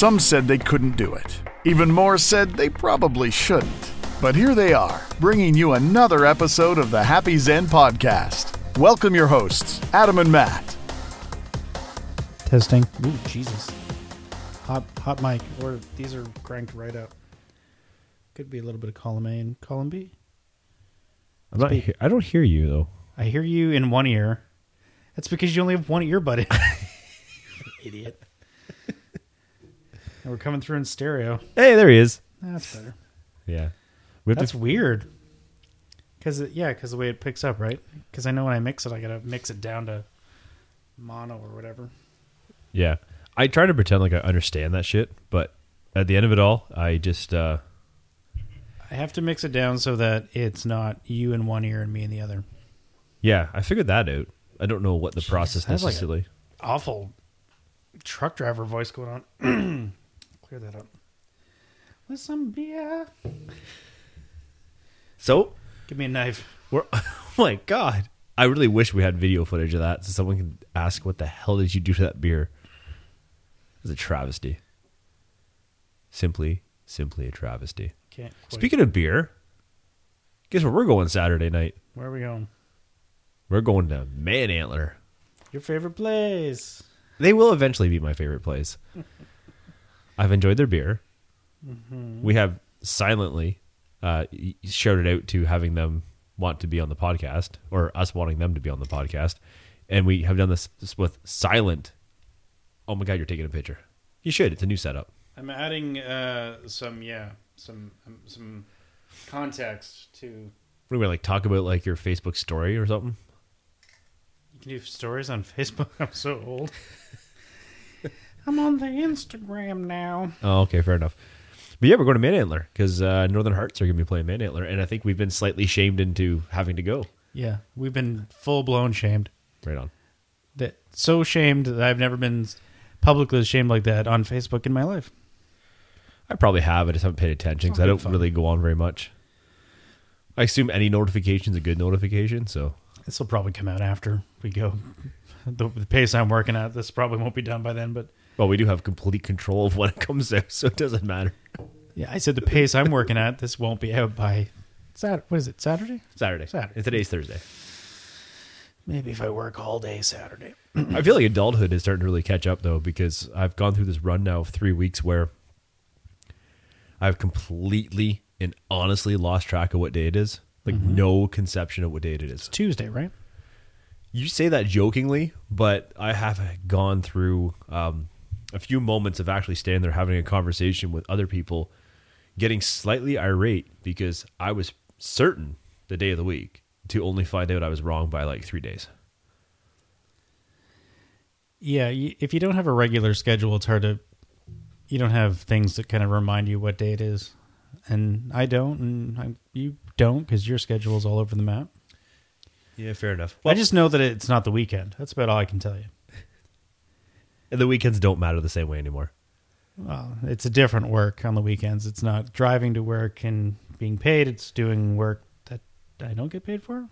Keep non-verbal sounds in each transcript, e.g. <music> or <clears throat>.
Some said they couldn't do it. Even more said they probably shouldn't. But here they are, bringing you another episode of the Happy Xen podcast. Welcome your hosts, Adam and Matt. Testing. Ooh, Jesus. Hot, hot mic. Or these are cranked right up. Could be a little bit of column A and column B. I'm not. Speak. He- I don't hear you though. I hear you in one ear. That's because you only have one earbud. in. <laughs> Idiot. We're coming through in stereo. Hey, there he is. That's better. Yeah. We have That's to, weird. Because yeah, because the way it picks up, right? Because I know when I mix it, I gotta mix it down to mono or whatever. yeah. I try to pretend like I understand that shit, but at the end of it all, I just uh I have to mix it down so that it's not you in one ear and me in the other. yeah, I figured that out. I don't know what the process that's like a- necessarily. Awful truck driver voice going on. <clears throat> Clear that up. With some beer. so, Give me a knife. we're <laughs> oh my god. I really wish we had video footage of that so someone can ask what the hell did you do to that beer? It's a travesty. Simply, simply a travesty. Can't. Quite. Speaking of beer, guess where we're going Saturday night? Where are we going? We're going to Man Antler. Your favorite place. They will eventually be my favorite place. <laughs> I've enjoyed their beer. We have silently uh, out to having them want to be on the podcast, or us wanting them to be on the podcast, and we have done this, this with silent. Oh my god, you're taking a picture. You should. It's a new setup. I'm adding uh, some yeah some um, some context to. What do we like talk about like your Facebook story or something? You can do stories on Facebook. <laughs> I'm so old. I'm on the Instagram now. Oh, okay, fair enough. But yeah, we're going to Man Antler because uh, Northern Hearts are going to be playing Man Antler, and I think we've been slightly shamed into having to go. Yeah, we've been full blown shamed. Right on. That so shamed that I've never been publicly shamed like that on Facebook in my life. I probably have. I just haven't paid attention because I don't fun. really go on very much. I assume any notification's a good notification, so This will probably come out after we go. <laughs> The, the pace I'm working at, this probably won't be done by then. But well, we do have complete control of when it <laughs> comes out, so it doesn't matter. yeah, I said the pace I'm working at, this won't be out by Sat. What is it? Saturday? Saturday, Saturday. and today's Thursday. Maybe if I work all day Saturday. <clears throat> I feel like adulthood is starting to really catch up though, because I've gone through this run now of three weeks where I've completely and honestly lost track of what day it is. Like no conception of what day it is. Tuesday, right? You say that jokingly, but I have gone through um, a few moments of actually standing there having a conversation with other people, getting slightly irate because I was certain the day of the week to only find out I was wrong by like three days. Yeah, if you don't have a regular schedule, it's hard to. You don't have things that kind of remind you what day it is, and I don't, and I, you don't because your schedule is all over the map. Yeah, fair enough. I just know that it's not the weekend. That's about all I can tell you. The weekends don't matter the same way anymore. Well, it's a different work on the weekends. It's not driving to work and being paid. It's doing work that I don't get paid for.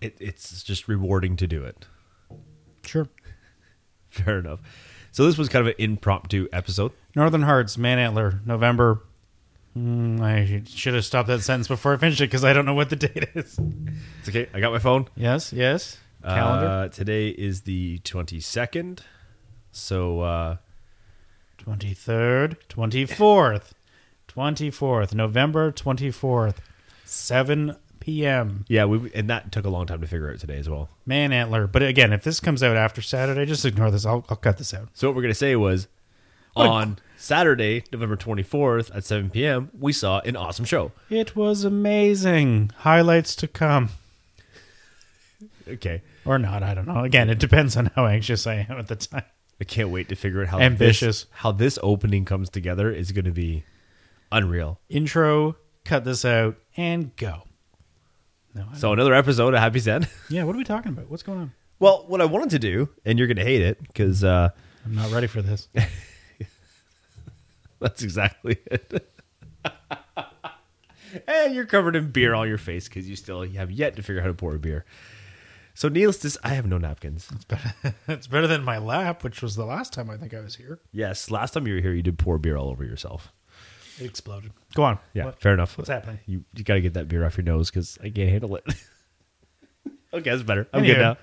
It, it's just rewarding to do it. Sure. <laughs> Fair enough. So this was kind of an impromptu episode. Northern Hearts, Man Antler, November. Mm, I should have stopped that sentence before I finished it because I don't know what the <laughs> date is. It's okay. I got my phone. Yes, yes. Calendar. Uh, today is the twenty second. So uh, 23rd, 24th, 24th, November 24th, 7 p.m. yeah, we and that took a long time to figure out today as well. Man Antler. But again, if this comes out after Saturday, just ignore this. I'll, I'll cut this out. So what we're gonna say was What a- on Saturday, November twenty fourth at seven p.m. We saw an awesome show. It was amazing. Highlights to come. Okay, Or not, I don't know. Again, it depends on how anxious I am at the time. I can't wait to figure out how Ambitious. this, how this opening comes together is going to be unreal. Intro, cut this out, and go. No, So another episode of Happy Xen. <laughs> yeah, what are we talking about? What's going on? Well, what I wanted to do, and you're going to hate it because uh, I'm not ready for this. <laughs> that's exactly it. <laughs> and you're covered in beer on your face because you still have yet to figure out how to pour a beer. So needless to I have no napkins. <laughs> it's better than my lap, which was the last time I think I was here. Yes, last time you were here, you did pour beer all over yourself. It exploded. Go on. Yeah, What- fair enough. What's happening? You you got to get that beer off your nose because I can't handle it. <laughs> okay, that's better. I'm good Anywho. now.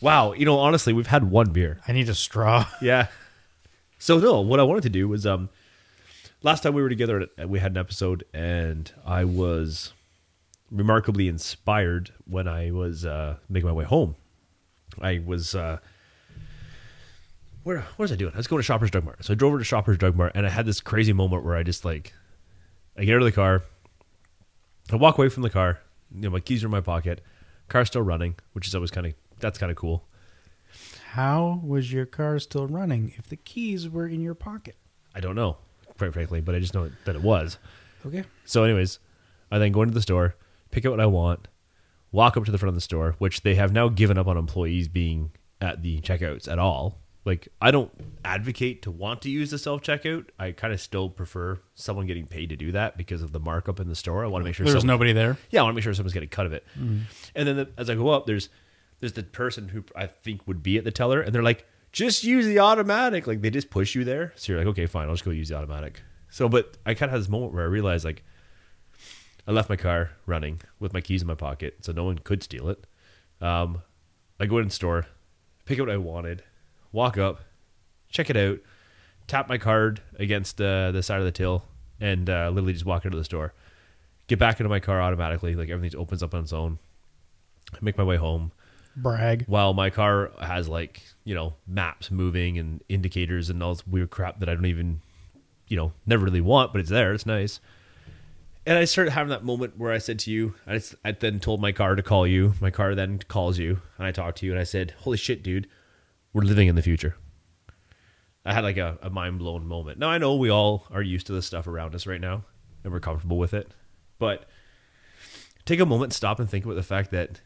Wow, you know, honestly, we've had one beer. I need a straw. <laughs> Yeah. So no, what I wanted to do was um, last time we were together, we had an episode, and I was remarkably inspired when I was uh, making my way home. I was uh, where what was I doing? I was going to Shoppers Drug Mart. So I drove over to Shoppers Drug Mart, and I had this crazy moment where I just like, I get out of the car, I walk away from the car. You know, my keys are in my pocket. Car's still running, which is always kind of that's kind of cool. How was your car still running if the keys were in your pocket? I don't know, quite frankly, but I just know that it was. Okay. So, anyways, I then go into the store, pick out what I want, walk up to the front of the store, which they have now given up on employees being at the checkouts at all. Like, I don't advocate to want to use the self checkout. I kind of still prefer someone getting paid to do that because of the markup in the store. I want to make sure there's someone- nobody there. yeah, I want to make sure someone's getting a cut of it. Mm-hmm. And then the, as I go up, there's there's the person who I think would be at the teller, and they're like, "Just use the automatic." Like they just push you there. So you're like, "Okay, fine, I'll just go use the automatic." So, but I kind of had this moment where I realized like I left my car running with my keys in my pocket, so no one could steal it. Um, I go in the store, pick out what I wanted, walk up, check it out, tap my card against uh, the side of the till, and uh, literally just walk into the store. Get back into my car automatically, like everything opens up on its own. Make my way home Brag. while my car has like you know maps moving and indicators and all this weird crap that I don't even you know never really want, but it's there. It's nice. And I started having that moment where I said to you, I then told my car to call you. My car then calls you, and I talked to you, and I said, "Holy shit, dude, we're living in the future." I had like a, a mind blown moment. Now I know we all are used to this stuff around us right now, and we're comfortable with it, but take a moment, stop, and think about the fact that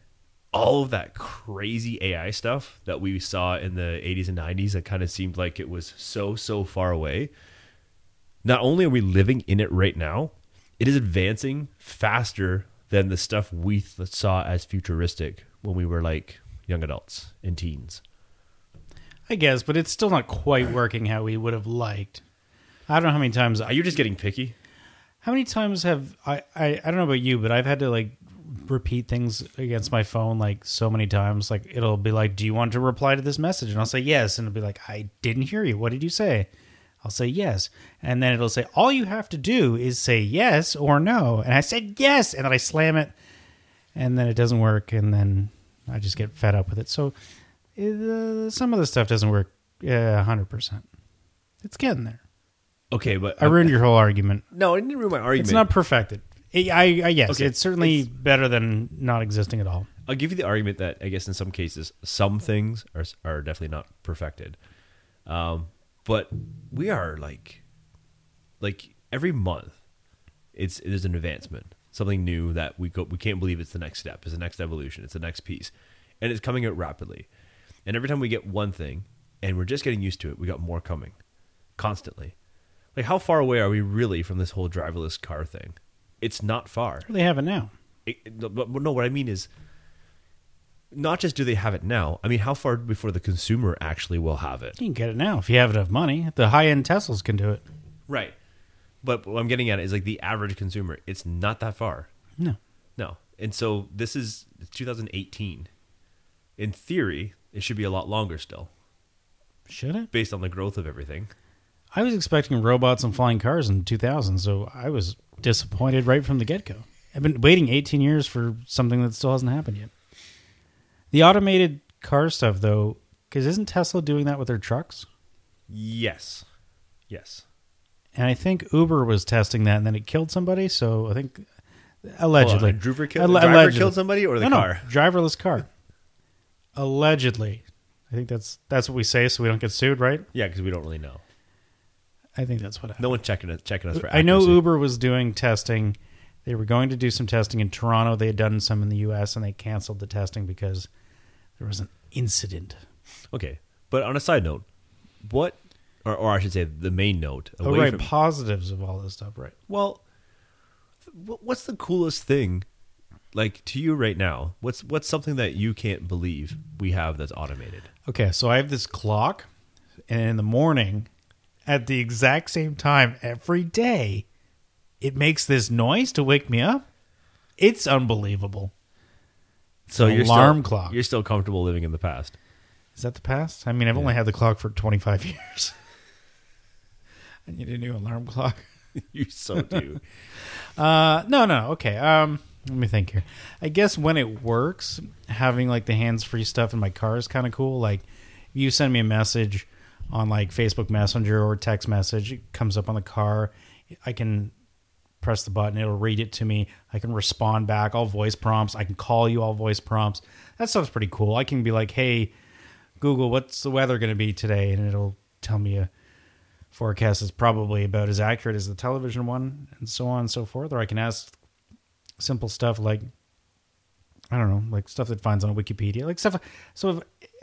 all of that crazy AI stuff that we saw in the 80s and 90s that kind of seemed like it was so, so far away. Not only are we living in it right now, it is advancing faster than the stuff we th- saw as futuristic when we were like young adults and teens. I guess, but it's still not quite working how we would have liked. I don't know how many times uh, Are you just getting picky? How many times have I, I I don't know about you, but I've had to like repeat things against my phone like so many times. Like it'll be like, "Do you want to reply to this message?" And I'll say yes, and it'll be like, "I didn't hear you. What did you say?" I'll say yes, and then it'll say, "All you have to do is say yes or no." And I said yes, and then I slam it, and then it doesn't work, and then I just get fed up with it. So uh, some of the stuff doesn't work. Hundred percent. It's getting there. Okay, but I ruined your whole argument. no, I didn't ruin my argument. It's not perfected. I, I, I yes, Okay, it's certainly better than not existing at all. I'll give you the argument that I guess in some cases some things are are definitely not perfected, um, but we are like, like every month, it's it is an advancement, something new that we go we can't believe it's the next step, it's the next evolution, it's the next piece, and it's coming out rapidly, and every time we get one thing, and we're just getting used to it, we got more coming, constantly. Like how far away are we really from this whole driverless car thing? It's not far. They have it now. It, no, but no, what I mean is, not just do they have it now. I mean, how far before the consumer actually will have it? You can get it now if you have enough money. The high end Teslas can do it. Right. But what I'm getting at is like the average consumer. It's not that far. No. No. And so this is 2018. In theory, it should be a lot longer still, Should it? based on the growth of everything. I was expecting robots and flying cars in 2000, so I was disappointed right from the get go. I've been waiting 18 years for something that still hasn't happened yet. The automated car stuff, though, because isn't Tesla doing that with their trucks? Yes. Yes. And I think Uber was testing that, and then it killed somebody. So I think allegedly, on, driver killed- Alle- driver allegedly. killed somebody or the no, car? No, driverless car. allegedly, I think that's that's what we say, so we don't get sued, right? Yeah, because we don't really know. I think that's what happened. No one's checking it, checking us for. I know. Uber was doing testing. They were going to do some testing in Toronto. They had done some in the U.S. and they canceled the testing because there was an incident. Okay, but on a side note, what, or, or I should say, the main note. Oh, right, from- positives of all this stuff, right? well, what's the coolest thing like to you right now, what's what's something that you can't believe we have that's automated? Okay, so I have this clock, and in the morning, at the exact same time every day, it makes this noise to wake me up. It's unbelievable. So An you're alarm still, clock. You're still comfortable living in the past. Is that the past? I mean, I've only had the clock for 25 <laughs> years. I need a new alarm clock. <laughs> you so do. <laughs> Uh, no, no, okay. Um, let me think here. I guess when it works, having like the hands-free stuff in my car is kind of cool. Like, you send me a message on like Facebook Messenger or text message, it comes up on the car. I can press the button, it'll read it to me. I can respond back, all voice prompts. I can call you, all voice prompts. That stuff's pretty cool. I can be like, "Hey, Google, what's the weather going to be today?" and it'll tell me a forecast is probably about as accurate as the television one, and so on and so forth. Or I can ask simple stuff like, I don't know, like stuff that finds on Wikipedia, like stuff. So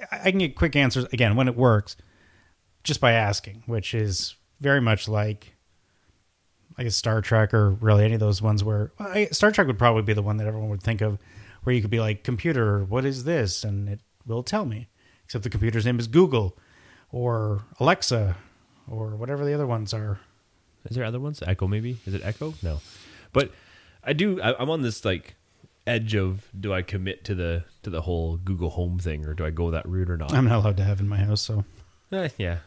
I can get quick answers again when it works, just by asking, which is very much like, I guess Star Trek or really any of those ones where well, I, Star Trek would probably be the one that everyone would think of, where you could be like, computer, what is this, and it will tell me. Except the computer's name is Google, or Alexa, or whatever the other ones are. Is there other ones? Echo maybe? Is it Echo? No. But I do I, I'm on this like edge of do I commit to the to the whole Google Home thing or do I go that route or not? I'm not allowed to have in my house, so Eh, yeah.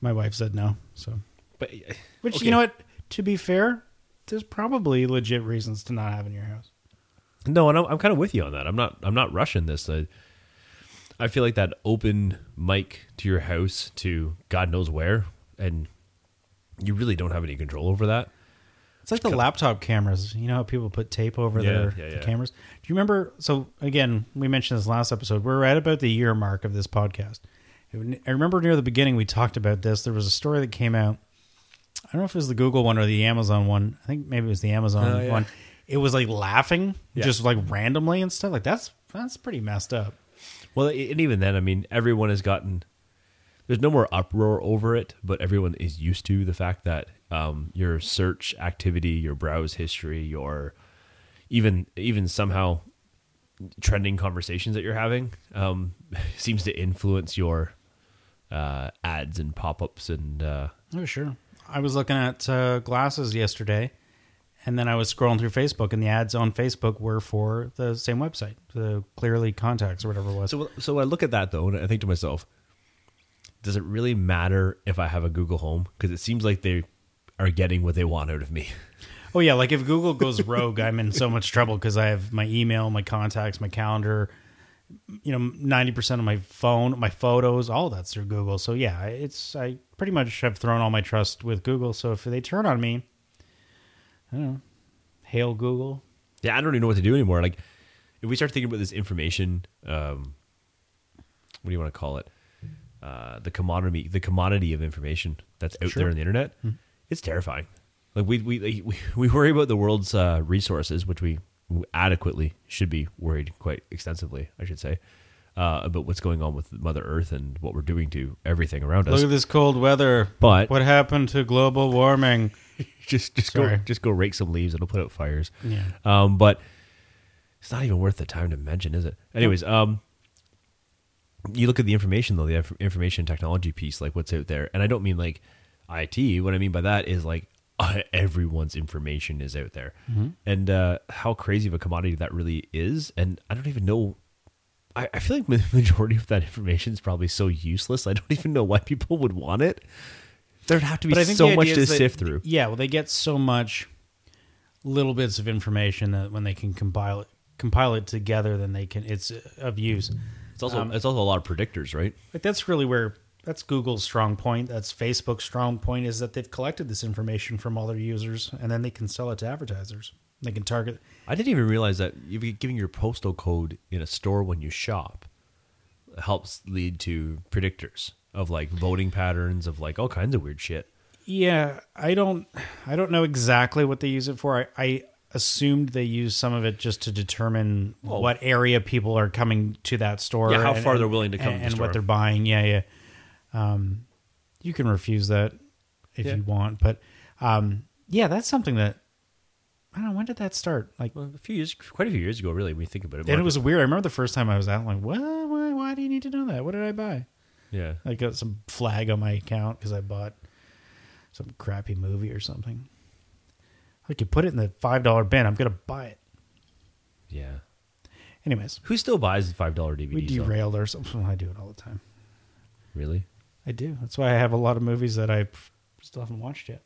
my wife said no. So, But eh, which okay. you know what? To be fair, there's probably legit reasons to not have in your house. No, and I'm, I'm kind of with you on that. I'm not. I'm not rushing this. I, I feel like that open mic to your house to God knows where, and you really don't have any control over that. It's like the laptop cameras. You know how people put tape over Yeah, their yeah, the yeah. cameras? Do you remember? So, again, we mentioned this last episode. We're at about the year mark of this podcast. I remember near the beginning we talked about this. There was a story that came out. I don't know if it was the Google one or the Amazon one. I think maybe it was the Amazon Oh, yeah. one. It was like laughing Yeah. just like randomly and stuff. Like that's that's pretty messed up. Well, and even then, I mean, everyone has gotten. There's no more uproar over it, but everyone is used to the fact that um, your search activity, your browse history, your even even somehow trending conversations that you're having um, <laughs> seems to influence your uh, ads and pop-ups and uh, Oh, sure. I was looking at uh, glasses yesterday, and then I was scrolling through Facebook, and the ads on Facebook were for the same website, the Clearly Contacts or whatever it was. So, so I look at that though, and I think to myself, does it really matter if I have a Google Home? Because it seems like they are getting what they want out of me. <laughs> oh yeah, like if Google goes rogue, I'm in so much trouble because I have my email, my contacts, my calendar. You know, ninety percent of my phone, my photos, all that's through Google. So yeah, it's I pretty much have thrown all my trust with Google. So if they turn on me, I don't know, hail Google. Yeah, I don't even know what to do anymore. Like, if we start thinking about this information, um, what do you want to call it? Uh, the commodity, the commodity of information that's out Sure. there on the internet, it's terrifying. Like we we we, <laughs> we worry about the world's uh, resources, which we adequately should be worried quite extensively, I should say, uh, about what's going on with Mother Earth and what we're doing to everything around us. Look at this cold weather. But- what happened to global warming? <laughs> just just go just go rake some leaves; it'll put out fires. Yeah. Um, but it's not even worth the time to mention, is it? Anyways, um, you look at the information though, the information technology piece, like what's out there, and I don't mean like IT. What I mean by that is like everyone's information is out there, and uh, how crazy of a commodity that really is. And I don't even know. I, I feel like the <laughs> majority of that information is probably so useless. I don't even know why people would want it. There'd have to be so much to that- sift through. Yeah, well, they get so much little bits of information that when they can compile it, compile it together, then they can. It's of use. It's also Um, it's also a lot of predictors, right? Like that's really where that's Google's strong point. That's Facebook's strong point is that they've collected this information from all their users, and then they can sell it to advertisers. They can target. I didn't even realize that you're giving your postal code in a store when you shop helps lead to predictors of like voting patterns of like all kinds of weird shit. Yeah, I don't. I don't know exactly what they use it for. I, I assumed they use some of it just to determine Well- what area people are coming to that store. Yeah, how and- far they're willing to come to and, and what they're buying. Yeah, yeah. Um, you can refuse that if Yeah. you want, but um, yeah, that's something that I don't know when did that start. Like, Well, a few years, quite a few years ago, really. When you think about it, and it was weird. I remember the first time I was out, like, what? Why, why do you need to know that? What did I buy? yeah. I got some flag on my account because I bought some crappy movie or something. Like you put it in the five dollar bin, I'm gonna buy it. Yeah. Anyways, Who still buys the five dollar DVDs? we derailed or something. <laughs> I do it all the time. Really? I do. That's why I have a lot of movies that I still haven't watched yet.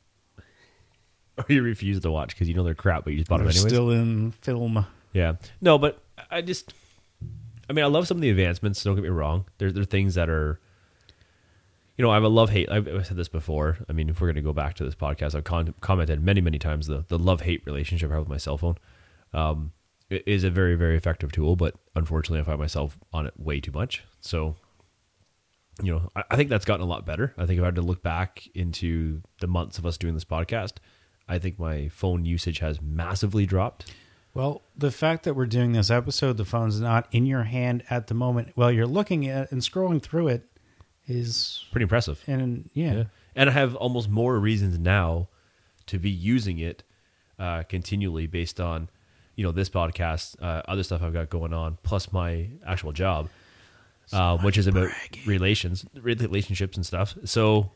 Or <laughs> you refuse to watch because you know they're crap, but you just bought them They're anyways. still in film. Yeah. No, but I just, I mean, I love some of the advancements. Don't get me wrong. There, there are things that are, you know, I have a love hate. I've, I've said this before. I mean, if we're going to go back to this podcast, I've con- commented many, many times the the love hate relationship I have with my cell phone. Um, it is a very, very effective tool, but unfortunately, I find myself on it way too much. So, you know, I, I think that's gotten a lot better. I think if I had to look back into the months of us doing this podcast, I think my phone usage has massively dropped. Well, the fact that we're doing this episode, the phone's not in your hand at the moment while you're looking at and scrolling through it is Pretty impressive. and yeah. Yeah. And I have almost more reasons now to be using it uh, continually based on, you know, this podcast, uh, other stuff I've got going on, plus my actual job, uh, which is about relations, relationships and stuff. So,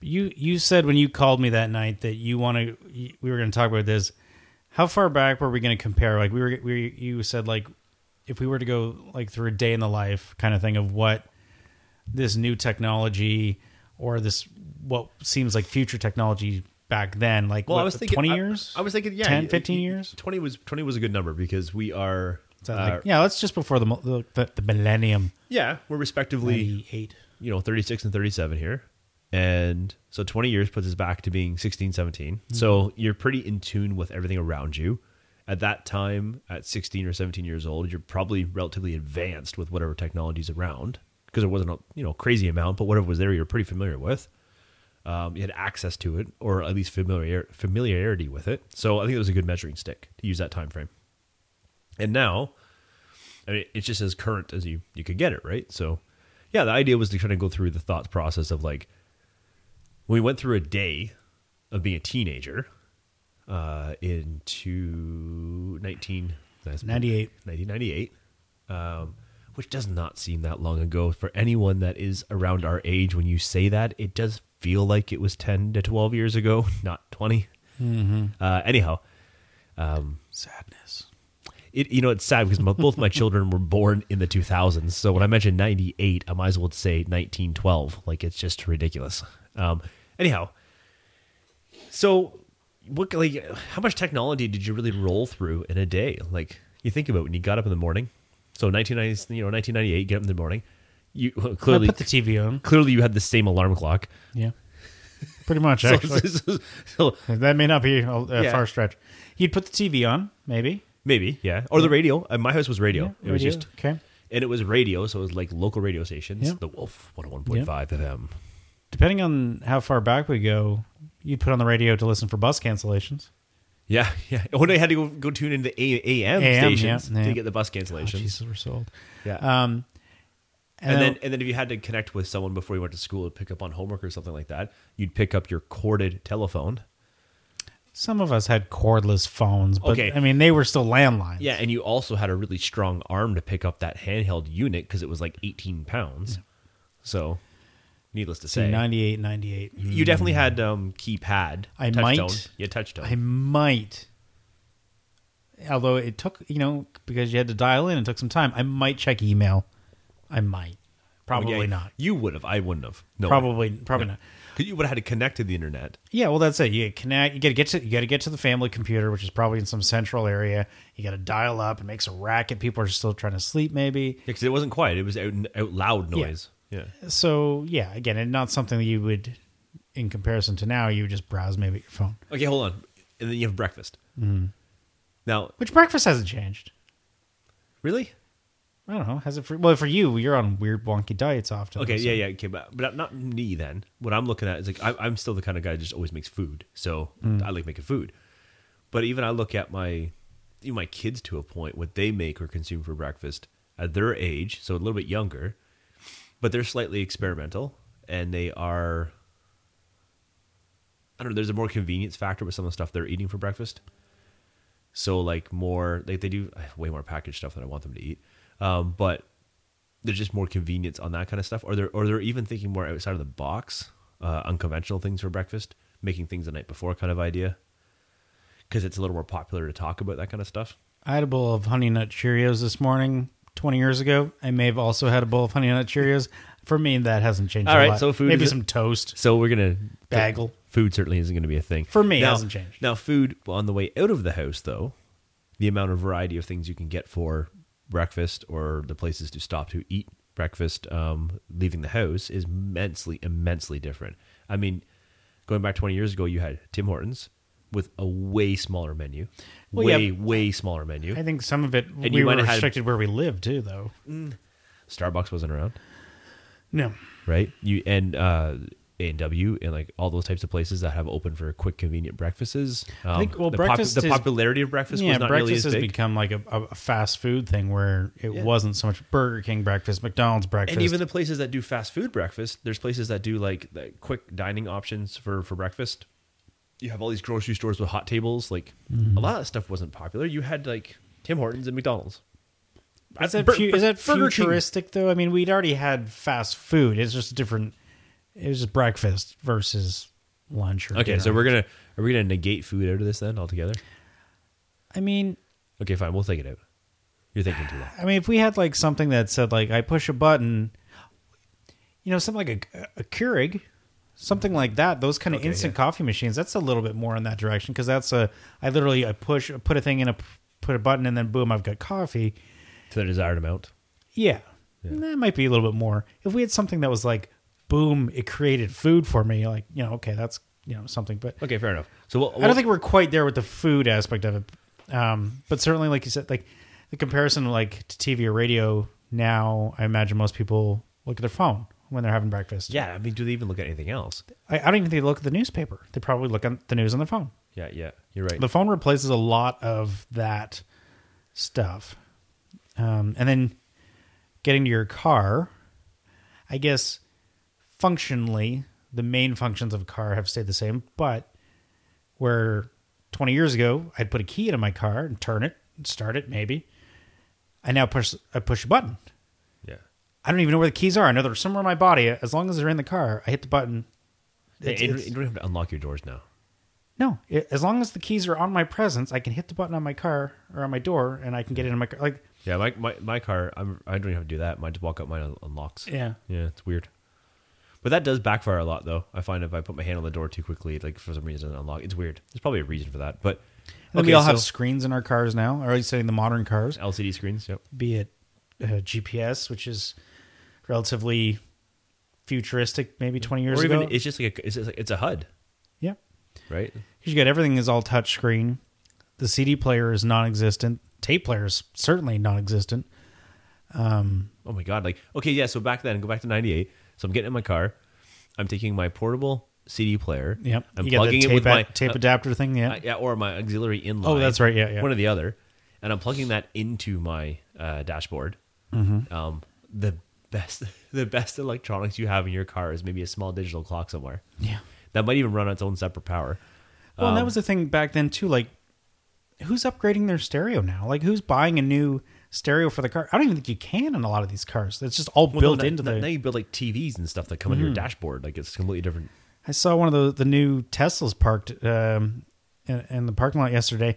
You you said when you called me that night that you want to we were going to talk about this. How far back were we going to compare? Like we were we you said like if we were to go like through a day in the life kind of thing of what this new technology or this what seems like future technology back then like well, what, I was thinking 20 years I, was thinking, yeah, 10 15 years 20 was 20 was a good number because we are, So, uh, like, yeah that's just before the the, the, millennium. Yeah, we're respectively 98 you know 36 and 37 here. And so 20 years puts us back to being 16 17 so you're pretty in tune with everything around you. At that time at 16 or 17 years old you're probably relatively advanced with whatever technology's around because there wasn't a you know crazy amount but whatever was there you're pretty familiar with. Um, you had access to it or at least familiar familiarity with it. So i think it was a good measuring stick to use that time frame. And now I mean, it's just as current as you you could get it, right? So, yeah, the idea was to kind of go through the thought process of like we went through a day of being a teenager uh, into 19, 98 1998, um, which does not seem that long ago for anyone that is around our age. When you say that, it does feel like it was 10 to 12 years ago, <laughs> not 20. Uh, anyhow, sadness it you know it's sad because my, both my children were born in the 2000s so when i mentioned 98 i might as well say 1912 like it's just ridiculous. Um anyhow so what like how much technology did you really roll through in a day? Like you think about when you got up in the morning. So 1990 you know 1998 get up in the morning. You <laughs> I clearly put the TV on. clearly you had the same alarm clock. Yeah. Pretty much <laughs> so, actually. so- so- That may not be a, a Yeah. far stretch. You'd put the TV on, maybe. Maybe yeah or the radio uh, my house was radio it was radio, just okay. and it was radio so it was like local radio stations Yeah. the wolf 101.5 fm Depending on how far back we go, you'd put on the radio to listen for bus cancellations. Yeah, <laughs> yeah. When I had to go, go tune into the A- AM, AM, stations yeah, yeah. to get the bus Oh, cancellations. Jesus, we're sold. yeah. Um, and, and, then and then if you had to connect with someone before you went to school to pick up on homework or something like that, you'd pick up your corded telephone. Some of us had cordless phones, but Okay. I mean, they were still landlines. Yeah, and you also had a really strong arm to pick up that handheld unit because it was like 18 pounds. So, needless to See, say, 98, 98. you definitely had um, keypad. I touch might- tone. Yeah, touch tone. I might, although it took, you know, because you had to dial in, it took some time. I might check email. I might. Probably Oh, yeah, not. You would have. I wouldn't have. No. Probably, probably not. You would have had to connect to the internet. Yeah, well, that's it. You connect. You got to get to. You got to get to the family computer, which is probably in some central area. You got to dial up. It makes a racket. People are still trying to sleep, maybe. because it wasn't quiet. It was out, out loud noise. Yeah. So yeah, again, and not something that you would, in comparison to now, you would just browse maybe at your phone. Okay, hold on. And then you have breakfast. Mm-hmm. Now, Which breakfast hasn't changed. really? I don't know. Has it for well for you? You're on weird wonky diets often. Okay, so- yeah, yeah, okay, but but not me then. What I'm looking at is like I, I'm still the kind of guy that just always makes food, so mm. I like making food. But even I look at my even my kids to a point what they make or consume for breakfast at their age, so a little bit younger, but they're slightly experimental and they are. I don't know. There's a more convenience factor with some of the stuff they're eating for breakfast. So like more like they do way more packaged stuff than I want them to eat. Um, but there's just more convenience on that kind of stuff, or they're or they're even thinking more outside of the box, uh, unconventional things for breakfast, making things the night before kind of idea, because it's a little more popular to talk about that kind of stuff. I had a bowl of Honey Nut Cheerios this morning. Twenty years ago, I may have also had a bowl of Honey Nut Cheerios. For me, that hasn't changed. All a lot. so food maybe some toast. So we're gonna Bagel. Food certainly isn't going to be a thing For me, it Now- hasn't changed. Now, food on the way out of the house, though, the amount of variety of things you can get for breakfast or the places to stop to eat breakfast um, leaving the house is immensely, immensely different. I mean, going back 20 years ago, you had Tim Hortons with a way smaller menu, Well, way, yeah. way smaller menu. I think some of it And we you were have had- restricted where we lived too, though. Starbucks wasn't around. No, right? You and uh, A and W and like all those types of places that have open for quick, convenient breakfasts. Um, think- well, the, breakfast the is- popularity of breakfast yeah, was not breakfast nearly as has become like a, a fast food thing where it Yeah. wasn't so much Burger King breakfast, McDonald's breakfast, and even the places that do fast food breakfast, there's places that do like the quick dining options for for breakfast. You have all these grocery stores with hot tables. Like Mm-hmm. a lot of stuff wasn't popular. You had like Tim Hortons and McDonald's. Is that, Bur- fu- is that Burger King. futuristic though? I mean, we'd already had fast food. It's just a different. It was just breakfast versus lunch. Or Okay, so we're gonna are we gonna negate food out of this then altogether? I mean, Okay, fine, we'll take it out. You're thinking too long. I mean, if we had like something that said like I push a button, you know, something like a, a Keurig, something like that. Those kind of instant coffee machines. That's a little bit more in that direction because that's a I literally I push put a thing in a put a button and then boom I've got coffee. To the desired amount. Yeah, that might be a little bit more. If we had something that was like boom, it created food for me. Like you know, okay, that's you know something. But Okay, fair enough. So we'll, I don't think we're quite there with the food aspect of it. Um, but certainly, like you said, like the comparison, like to TV or radio now, I imagine most people look at their phone when they're having breakfast. Yeah, I mean, do they even look at anything else? I, I don't even think they look at the newspaper. They probably look at the news on their phone. Yeah, yeah, you're right. The phone replaces a lot of that stuff. Um, and then getting to your car, I guess functionally, the main functions of a car have stayed the same, but where 20 years ago I'd put a key into my car and turn it, and start it maybe, I now push I push a button. yeah. I don't even know where the keys are. I know they're somewhere in my body. As long as they're in the car, I hit the button. It's- you, it's- you don't have to unlock your doors now. no, it, as long as the keys are on my presence, I can hit the button on my car or on my door, and I can get into my car. Like, Yeah, my my, my car, I'm, I don't even have to do that. Mine just walk up, mine unlocks. yeah, Yeah, it's weird. But that does backfire a lot, though. I find if I put my hand on the door too quickly, like for some reason, it unlock. It's weird. There's probably a reason for that. But then we all have so screens in our cars now, or at least in the modern cars, LCD screens. Yep. be it uh, GPS, which is relatively futuristic, maybe 20 years or ago. even it's just like a, it's like it's a HUD, yeah. right? Because you got everything is all touch screen. The CD player is non existent. Tape player is certainly non existent. Um, Oh my god! Like okay, yeah. So back then, go back to '98. So I'm getting in my car. I'm taking my portable CD player. yep. I'm you plugging it with my tape uh, adapter thing. Yeah. uh, yeah, or my auxiliary inline. Oh, that's right, yeah, yeah. One or the other, and I'm plugging that into my uh, dashboard. Mm-hmm. Um, the best, <laughs> the best electronics you have in your car is maybe a small digital clock somewhere. yeah. That might even run on its own separate power. Well, and that Um, was the thing back then too. Like, who's upgrading their stereo now? Like, who's buying a new stereo for the car? I don't even think you can in a lot of these cars. It's just all Well, built no, into now, the. now you build like TVs and stuff that come on your dashboard. Like it's completely different. I saw one of the the new Teslas parked um, in, in the parking lot yesterday,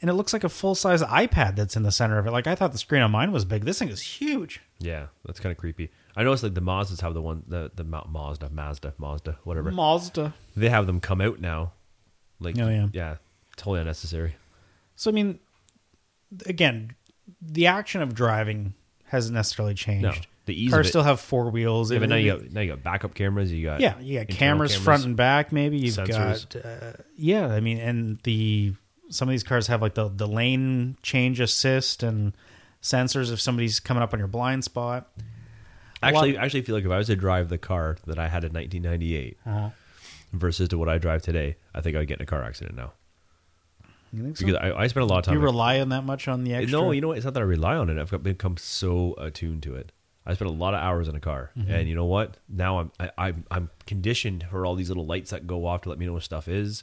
and it looks like a full size iPad that's in the center of it. Like I thought the screen on mine was big. This thing is huge. Yeah, that's kind of creepy. I noticed like the Mazdas have the one the the Mazda Mazda Mazda whatever. Mazda. they have them come out now. Like Oh, yeah. yeah, totally unnecessary. So I mean, again, the action of driving hasn't necessarily changed. No, the ease Cars of it. still have four wheels. Yeah, but now you got now you got backup cameras. You got yeah, you got internal cameras, front and back. Maybe you've Sensors. got uh, yeah. I mean, and the some of these cars have like the the lane change assist and sensors if somebody's coming up on your blind spot. Actually, lot- I actually feel like if I was to drive the car that I had in 1998 Uh-huh. versus to what I drive today, I think I would get in a car accident now You think so? because I, I spent a lot of time. you rely on that much on the extra? No, you know what? It's not that I rely on it. I've become so attuned to it. I spent a lot of hours in a car, Mm-hmm. and you know what? Now I'm I, I'm I'm conditioned for all these little lights that go off to let me know what stuff is.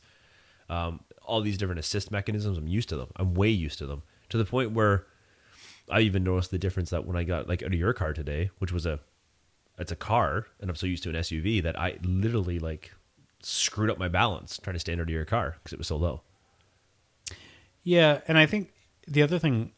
Um, all these different assist mechanisms. I'm used to them. I'm way used to them to the point where I even noticed the difference that when I got like out of your car today, which was a it's a car, and I'm so used to an SUV that I literally like screwed up my balance trying to stand under your car because it was so low. Yeah, and I think the other thing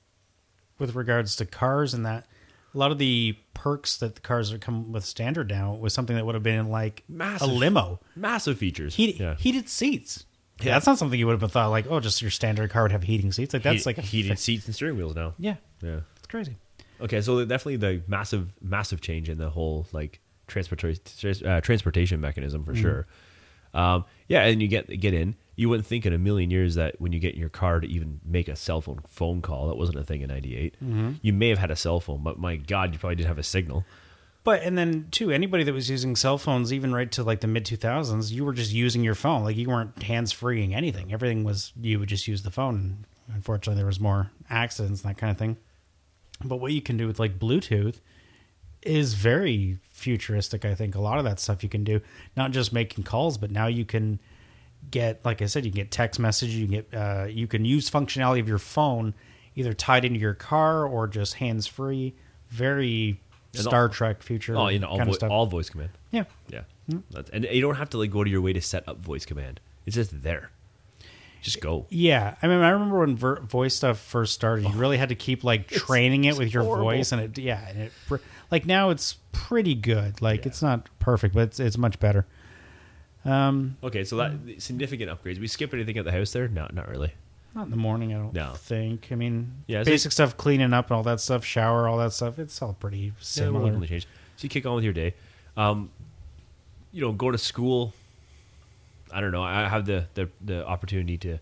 with regards to cars and that a lot of the perks that the cars are come with standard now was something that would have been like Massive. a limo. Massive features. Heat, yeah. Heated seats. Yeah. That's not something you would have thought like, oh, just your standard car would have heating seats. Like that's Heat- like a heated fix- seats and steering wheels now. Yeah, Yeah. it's crazy. Okay, so definitely the massive, massive change in the whole like transportation uh, transportation mechanism for sure. Um, yeah, and you get get in. You wouldn't think in a million years that when you get in your car to even make a cell phone phone call, that wasn't a thing in '98. Mm-hmm. You may have had a cell phone, but my God, you probably didn't have a signal. But and then too, anybody that was using cell phones, even right to like the mid two thousands, you were just using your phone. Like you weren't hands freeing anything. Everything was you would just use the phone. Unfortunately, there was more accidents and that kind of thing. But what you can do with like Bluetooth is very futuristic. I think a lot of that stuff you can do, not just making calls, but now you can get, like I said, you can get text message. You can get, uh, you can use functionality of your phone either tied into your car or just hands free. Very And Star all- Trek future Oh, you know, all, vo- all voice command. yeah, Yeah, That's, and you don't have to like go to your way to set up voice command. It's just there. Just go. Yeah, I mean, I remember when ver- voice stuff first started, you really had to keep like training it with your horrible. voice, and it yeah, and it pr- like now it's pretty good. Like it's not perfect, but it's it's much better. Um, Okay, so that significant upgrades. We skip anything at the house there? No, not really. not in the morning, I don't No. think. I mean, Yeah, basic stuff, cleaning up and all that stuff, shower, all that stuff. It's all pretty Yeah, similar. won't change. So you kick on with your day. Um, you know, go to school. I don't know. I have the, the the opportunity to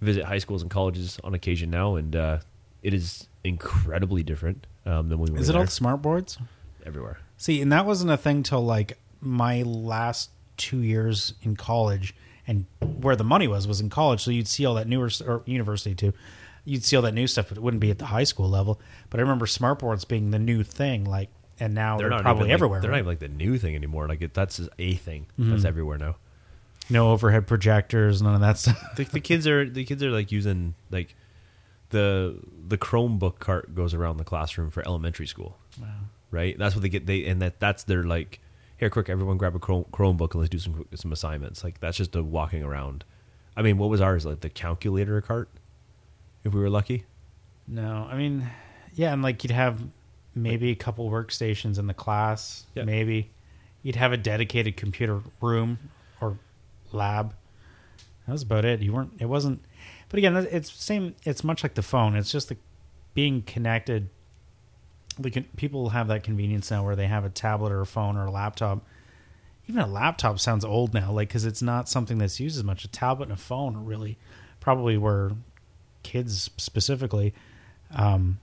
visit high schools and colleges on occasion now, and uh, it is incredibly different um, than when we were Is it all there. the smart boards? everywhere. See, and that wasn't a thing till like my last two years in college, and where the money was was in college. So you'd see all that newer or university too. You'd see all that new stuff, but it wouldn't be at the high school level. But I remember smartboards being the new thing, like, and now they're, not probably even, like- everywhere. they're right? not even like the new thing anymore. Like it, that's a thing that's mm-hmm. everywhere now. no overhead projectors, none of that stuff. <laughs> the, the kids are the kids are like using like the the Chromebook cart goes around the classroom for elementary school. Wow. Right? That's what they get they and that that's their like here quick everyone grab a Chromebook and let's do some some assignments. Like that's just a walking around. I mean, what was ours like the calculator cart? If we were lucky. No, I mean, yeah, and like you'd have maybe a couple workstations in the class. Yeah. Maybe you'd have a dedicated computer room or lab. That was about it. You weren't. It wasn't. But again, it's same. It's much like the phone. It's just the being connected. We can, people have that convenience now where they have a tablet or a phone or a laptop. Even a laptop sounds old now, like because it's not something that's used as much. A tablet and a phone are really probably where kids specifically um,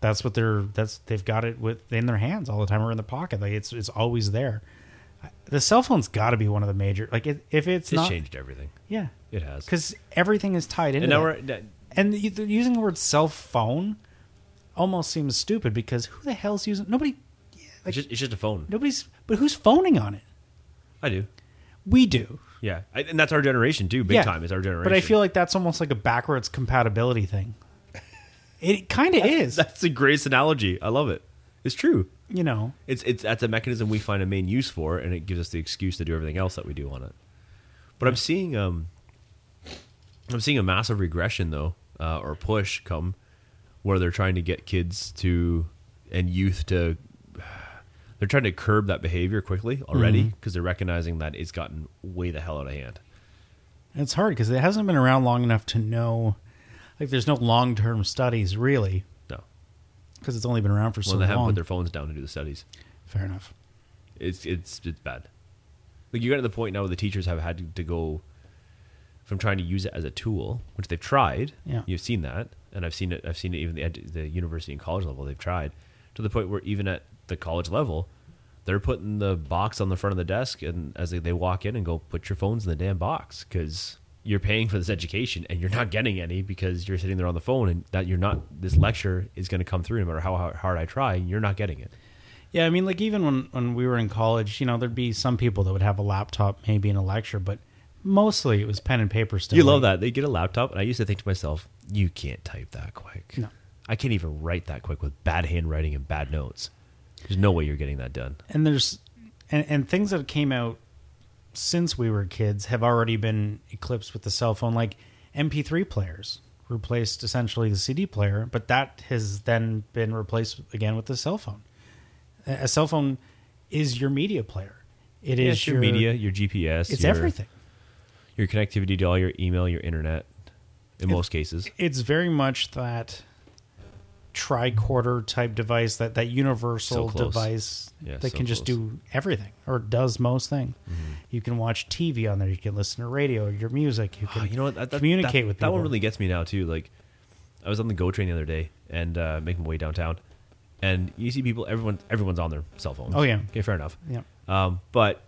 that's what they're that's they've got it with in their hands all the time or in the pocket like it's it's always there the cell phone's got to be one of the major like it, if it's It's not changed everything. yeah It has. because everything is tied into and now that. we're and the- the- using the word cell phone almost seems stupid because who the hell's using nobody it's just, it's just a phone. nobody's but who's phoning on it I do. we do Yeah, I, and that's our generation too. Big Yeah. time. It's our generation. but i feel like that's almost like a backwards compatibility thing <laughs> it kind of is that's the greatest analogy. I love it. It's true. you know It's it's that's a mechanism we find a main use for, and it gives us the excuse to do everything else that we do on it. But I'm seeing um, I'm seeing a massive regression though, uh, or push come, where they're trying to get kids to and youth to. They're trying to curb that behavior quickly already mm-hmm. because they're recognizing that it's gotten way the hell out of hand. It's hard because it hasn't been around long enough to know. Like, there's no long term studies really No, because it's only been around for so long. they haven't put their phones down to do the studies. Fair enough. it's it's it's bad. Like you get to the point now where the teachers have had to, to go from trying to use it as a tool, which they've tried. Yeah. You've seen that, and I've seen it. I've seen it even the ed- the university and college level. They've tried to the point where even at the college level, they're putting the box on the front of the desk, and as they, they walk in and go, put your phones in the damn box because you're paying for this education and you're not getting any because you're sitting there on the phone and that you're not. This lecture is going to come through no matter how hard- hard I try. You're not getting it. Yeah, I mean, like even when when we were in college, you know, there'd be some people that would have a laptop maybe in a lecture, but Mostly it was pen and paper stuff. You love that. They get a laptop, and I used to think to myself, you can't type that quick. No. I can't even write that quick with bad handwriting and bad notes. There's no way you're getting that done. and there's and, and things that came out since we were kids have already been eclipsed with the cell phone like mp3 players replaced essentially the cd player but that has then been replaced again with the cell phone a cell phone is your media player It is Yeah, it's your, media, your GPS. it's your, everything Your connectivity to all your email, your internet. In most cases, it's very much that tricorder type device that that universal So device Yeah, that so can just close. do everything or does most things Mm-hmm. you can watch tv on there you can listen to radio your music you can Oh, you know what? That, that- communicate that- with that one really gets me now too. Like, I was on the GO train the other day and uh, making my way downtown, and you see people. Everyone, everyone's on their cell phones. Oh, yeah. Okay, fair enough. yeah Um, but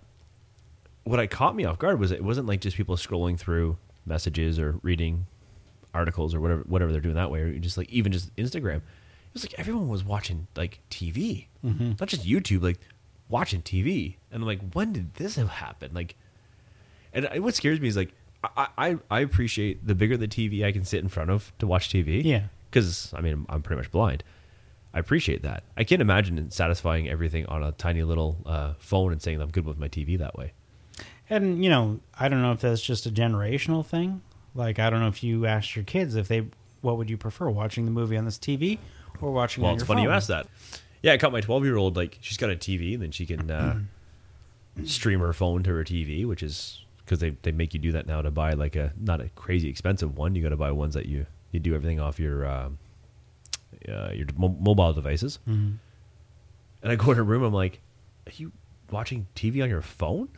what I caught me off guard was it wasn't like just people scrolling through messages or reading articles or whatever whatever they're doing that way, or just like even just Instagram. It was like everyone was watching like TV, Mm-hmm. not just YouTube, like watching TV. And I'm like, when did this have happened? Like, and I- what scares me is like I, I I appreciate the bigger the TV I can sit in front of to watch TV. Yeah. because I mean I'm, I'm pretty much blind. I appreciate that. I can't imagine satisfying everything on a tiny little uh, phone and saying I'm good with my TV that way. And you know i don't know if that's just a generational thing like i don't know if you asked your kids if they what would you prefer watching the movie on this tv or watching Well, on it's funny you phone? asked that. Yeah, I caught my 12 year old like she's got a TV and then she can uh, stream her phone to her TV, which is because they, they make you do that now to buy like a not a crazy expensive one. You got to buy ones that you you do everything off your um, uh, your mo- mobile devices. Mm-hmm. And I go in her room. I'm like, "Are you watching TV on your phone?"